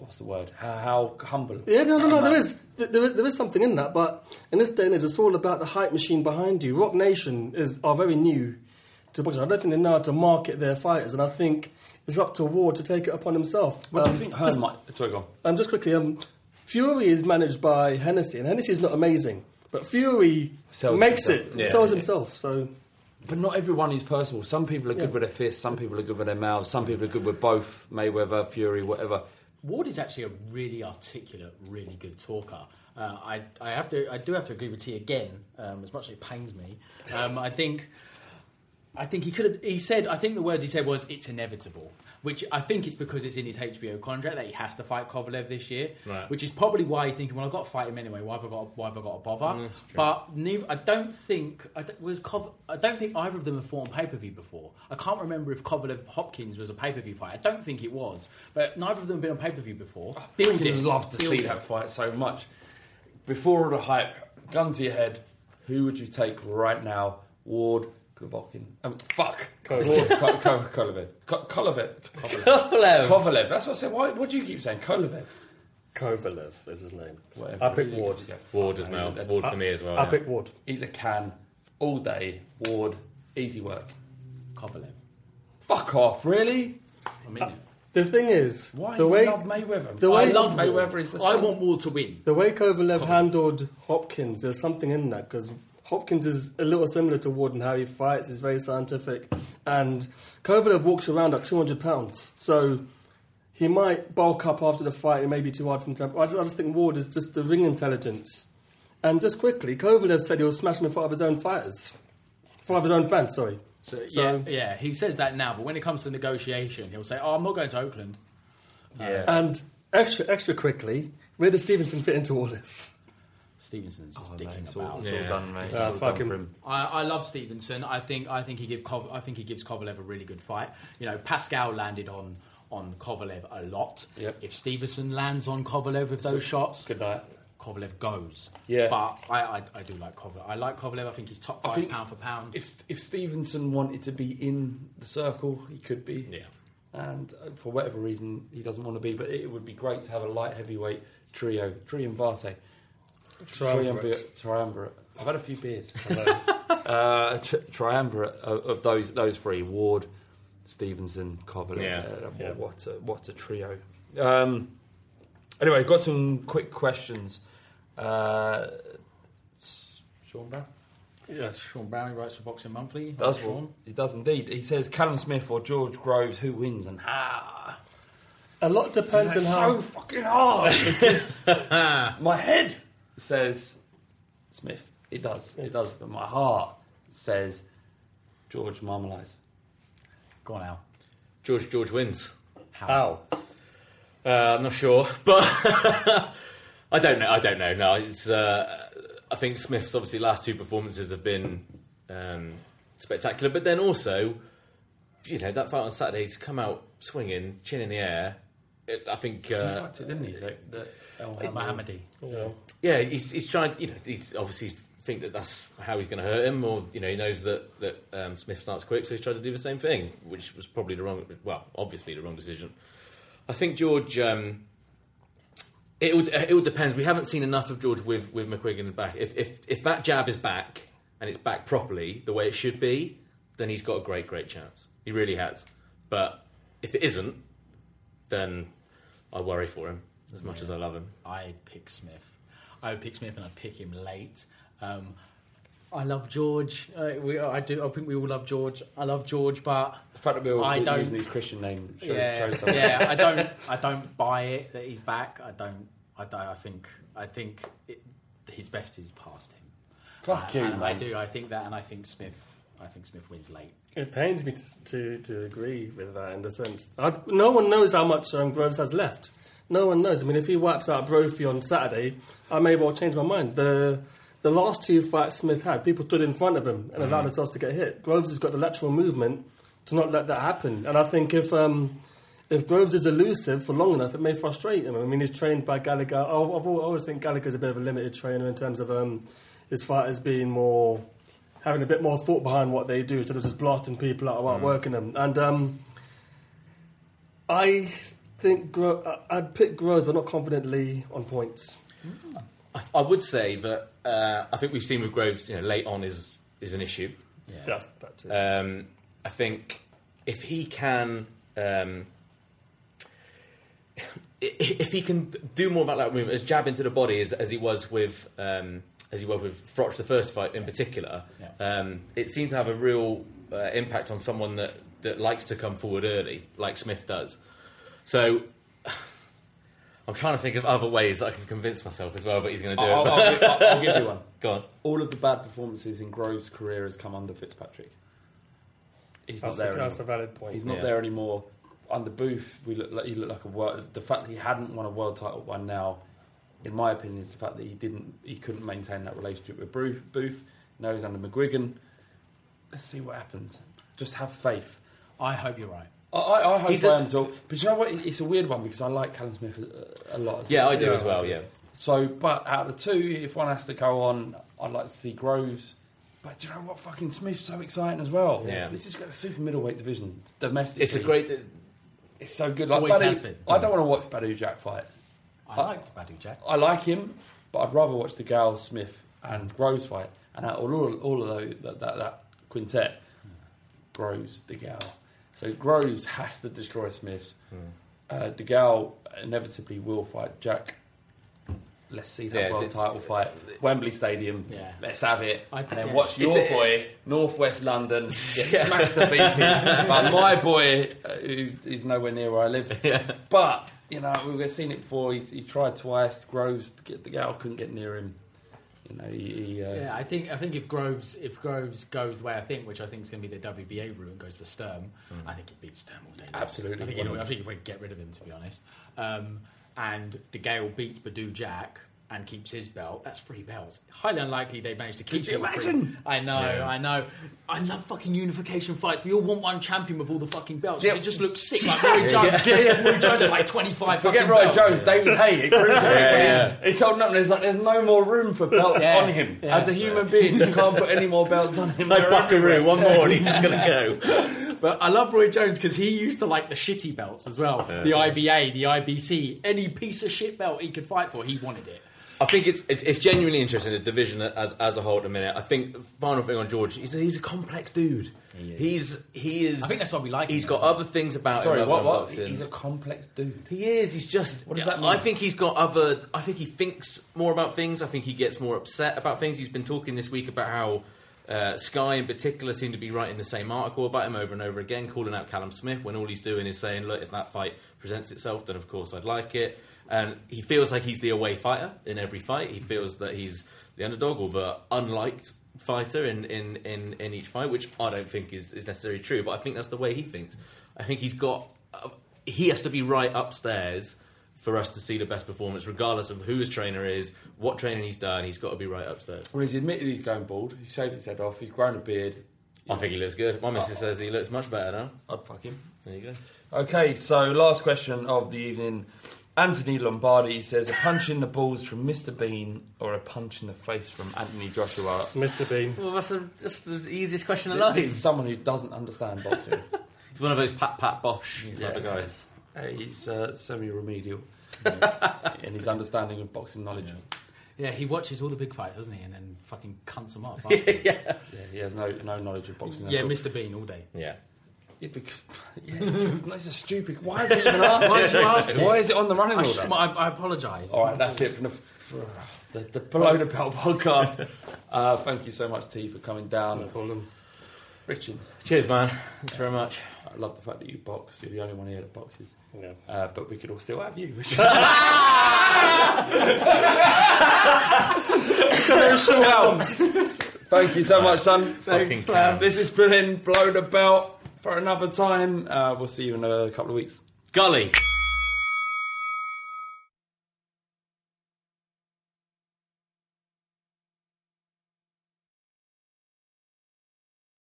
what's the word? How, how humble? Yeah, no, no, no. There is, there, there is- there is something in that, but in this day and age, it's all about the hype machine behind you. Roc Nation is are very new to boxing. I don't think they know how to market their fighters, and I think it's up to Ward to take it upon himself. What do Um, you think Hearn just, might... Sorry, go on. um, just quickly, um, Fury is managed by Hennessy, and Hennessy is not amazing, but Fury Sells makes himself. it, Yeah. sells himself. So But not everyone is personal. Some people are good Yeah. with their fists, some people are good with their mouths, some people are good with both, Mayweather, Fury, whatever. Ward is actually a really articulate, really good talker. Uh, I, I have to, I do have to agree with T again, um, as much as it pains me. Um, I think, I think he could have. He said, I think the words he said was, "It's inevitable," which I think it's because it's in his HBO contract that he has to fight Kovalev this year. Right. Which is probably why he's thinking, "Well, I've got to fight him anyway. Why have I got? Why have I got to bother?" Mm, but neither, I don't think I don't, was Kov, I don't think either of them have fought on pay per view before. I can't remember if Kovalev Hopkins was a pay per view fight. I don't think it was, but neither of them have been on pay per view before. I'd it. love to Build see it. that fight so much. Before all the hype, gun to your head, who would you take right now? Ward, Golovkin. Um, fuck. Kovalev. Ward, Ko- Ko- Kovalev. Kovalev. Kovalev. Kovalev. Kovalev. That's what I said. Why, what do you keep saying? Kovalev. Kovalev is his name. Whatever. I pick Ward. yeah. Ward as well. Ward for me as well. I yeah. pick Ward. He's a can all day. Ward, easy work. Kovalev. Fuck off, really? I mean, it. The thing is, Why the you way love Mayweather? the way I love Mayweather Ward. is the I want Ward to win. The way Kovalev handled Hopkins, there's something in that because Hopkins is a little similar to Ward in how he fights. He's very scientific, and Kovalev walks around at 200 pounds, so he might bulk up after the fight. It may be too hard for him to. I just, I just think Ward is just the ring intelligence. And just quickly, Kovalev said he'll smash him in front of his own fighters, in front of his own fans. Sorry. So, So- yeah, yeah, he says that now, but when it comes to negotiation, he'll say, "Oh, I'm not going to Oakland." yeah. And extra, extra quickly, where does Stevenson fit into all this? Stevenson's just Oh, dicking mate, it's all, about. it's Yeah. all done, mate. It's all fuck done him. for him. I, I love Stevenson. I think I think he give Kov, I think he gives Kovalev a really good fight. You know, Pascal landed on on Kovalev a lot. Yep. If Stevenson lands on Kovalev with those shots, Good night. Kovalev goes. Yeah. but I, I, I do like Kovalev. I like Kovalev. I think he's top five think pound for pound. If if Stevenson wanted to be in the circle, he could be. Yeah. And uh, for whatever reason, he doesn't want to be. But it would be great to have a light heavyweight trio, triumvirate, triumvirate. triumvirate. I've had a few beers. uh, a tri- triumvirate of, of those those three: Ward, Stevenson, Kovalev. Yeah. Uh, Yeah. What a what a trio. Um, anyway, got some quick questions. Uh, Sean Brown. Yes. Sean Browning writes for Boxing Monthly. Does Hi, Sean. He does indeed. He says Callum Smith or George Groves, who wins and how? A lot depends on how. so fucking hard my head says Smith. It does. It does. But my heart says George Marmalise. Go on, Al. George George wins. How? Uh, I'm not sure, but I don't know. I don't know. No, it's. Uh, I think Smith's obviously last two performances have been um, spectacular, but then also, you know, that fight on Saturday, to come out swinging, chin in the air, it, I think He uh, it, didn't he? That, that El Uh, Hamadi. Mohammadi. yeah, he's he's trying. You know, he's obviously think that that's how he's going to hurt him, or you know, he knows that that um, Smith starts quick, so he's tried to do the same thing, which was probably the wrong. Well, obviously the wrong decision. I think George. Um, it would it would depend. We haven't seen enough of George with with McGuigan in the back. If if if that jab is back and it's back properly the way it should be, then he's got a great great chance. He really has. But if it isn't, then I worry for him as much as I love him. I pick Smith. I would pick Smith, and I'd pick him late. Um, I love George. Uh, we, I do. I think we all love George. I love George, but The fact that we're all I don't- using these Christian names shows, yeah, shows something. yeah. I don't. I don't buy it that he's back. I don't. I don't. I think. I think it, his best is past him. Fuck Uh, you, and I do. I think that, and I think Smith. I think Smith wins late. It pains me to, to, to agree with that in the sense. I, no one knows how much um, Groves has left. No one knows. I mean, if he wipes out Brophy on Saturday, I may well change my mind. The the last two fights Smith had, people stood in front of him and allowed themselves to get hit. Groves has got the lateral movement to not let that happen. And I think if um, if Groves is elusive for long enough, it may frustrate him. I mean, he's trained by Gallagher. I've, I've always think Gallagher's a bit of a limited trainer in terms of um, his fighters being more having a bit more thought behind what they do instead of just blasting people out or outworking them. And um, I think Gro- I- I'd pick Groves, but not confidently on points. I, I would say that uh, I think we've seen with Groves, you know, late on is is an issue. Yeah. That's that too. Um, I think if he can, um, if he can do more about that movement, as jab into the body as, as he was with um, as he was with Froch the first fight in particular, Yeah. um, it seems to have a real uh, impact on someone that, that likes to come forward early, like Smith does. So. I'm trying to think of other ways that I can convince myself as well, but he's going to do I'll, it. I'll, give, I'll, I'll give you one. Go on. All of the bad performances in Groves' career has come under Fitzpatrick. He's that's, not there a, that's a anymore. valid point. He's not Yeah. there anymore. Under Booth, we look like, he looked like a world. The fact that he hadn't won a world title by now, in my opinion, is the fact that he didn't, he couldn't maintain that relationship with Booth. Booth. Now he's under McGuigan. Let's see what happens. Just have faith. I hope you're right. I, I, I hope He's I a- am as well. But you know what? It's a weird one because I like Callum Smith a, a lot. Yeah, well. I do as well, yeah. So, but out of the two, if one has to go on, I'd like to see Groves. But do you know what? Fucking Smith's so exciting as well. Yeah. This has got a super middleweight division, domestic. It's a great. It's so good. Like Always Badu- has been. I don't want to watch Badou Jack fight. I liked Badou Jack. I like him, but I'd rather watch De Gale Smith and Groves fight. And out of all, all of those, that, that, that quintet, Groves, De Gale. So Groves has to destroy Smiths. Uh, De Gale inevitably will fight Jack. Let's see that Yeah, world title fight. Wembley Stadium. Yeah. Let's have it. I- and then yeah. watch your a- boy, Northwest London, get smashed to pieces. but my boy, uh, who is nowhere near where I live. But, you know, we've seen it before. He, he tried twice. Groves, De Gale couldn't get near him. You know, he. uh, Yeah, I think I think if Groves if Groves goes the way I think, which I think is going to be the WBA route and goes for Sturm, I think it beats Sturm all day. Absolutely. I think you know, I think you would get rid of him to be honest. Um, and De Gale beats Badou Jack and keeps his belt. That's three belts. Highly unlikely they managed to keep. Could you all three. imagine? I know, I know. I love fucking unification fights. We all want one champion with all the fucking belts. Yeah. It just looks sick. Like Roy Jones. yeah, yeah, Roy Jones had like twenty five. Forget Roy Jones, David Haye, at Cruiserweight. Yeah, yeah, He's holding up and there's like, there's no more room for belts Yeah. on him. Yeah. As a human being, you can't put any more belts on him. Like They're Buckaroo, everywhere. one more and he's just going to go. But I love Roy Jones because he used to like the shitty belts as well. The IBA, the IBC, any piece of shit belt he could fight for, he wanted it. I think it's it- it's genuinely interesting the division as as a whole at the minute. I think final thing on George, he's a, he's a complex dude. He's he is. I think that's why we like him, He's got isn't it? other things about Sorry, him. what? what? He's a complex dude. He is. He's just. What does that mean? I think he's got other. I think he thinks more about things. I think he gets more upset about things. He's been talking this week about how uh, Sky, in particular, seem to be writing the same article about him over and over again, calling out Callum Smith when all he's doing is saying, "Look, if that fight presents itself, then of course I'd like it." And he feels like he's the away fighter in every fight. He feels that he's the underdog or the unliked fighter in, in, in, in each fight, which I don't think is, is necessarily true, but I think that's the way he thinks. I think he's got. Uh, he has to be right upstairs for us to see the best performance, regardless of who his trainer is, what training he's done. He's got to be right upstairs. Well, he's admitted he's going bald. He's shaved his head off. He's grown a beard. I think he looks good. My missus says he looks much better now. I'd fuck him. There you go. Okay, so last question of the evening. Anthony Lombardi says a punch in the balls from Mr. Bean or a punch in the face from Anthony Joshua. Mr. Bean. Well, that's, a, that's the easiest question This is someone who doesn't understand boxing. He's one of those pat pat bosh type of Yeah. guys. Uh, he's uh, semi-remedial in his understanding of boxing knowledge. Yeah, he watches all the big fights, doesn't he? And then fucking cunts them up. afterwards. Yeah, he has no no knowledge of boxing. yeah, at all. Mr. Bean all day. Yeah. Yeah, because, yeah, it's, it's a stupid. Why have you even asked? Why did you ask? Why is it on the running I, order? sh- I, I apologise. All right, that's it from the the, the below the belt podcast. Uh, thank you so much, T, for coming down. No problem. Richards, Cheers, man. Thanks very much. I love the fact that you box. You're the only one here that boxes. Yeah. Uh, but we could all still have you. Thank you so much, son. Fucking cows. This has been Blow the Belt for another time. Uh, we'll see you in a couple of weeks. Golly.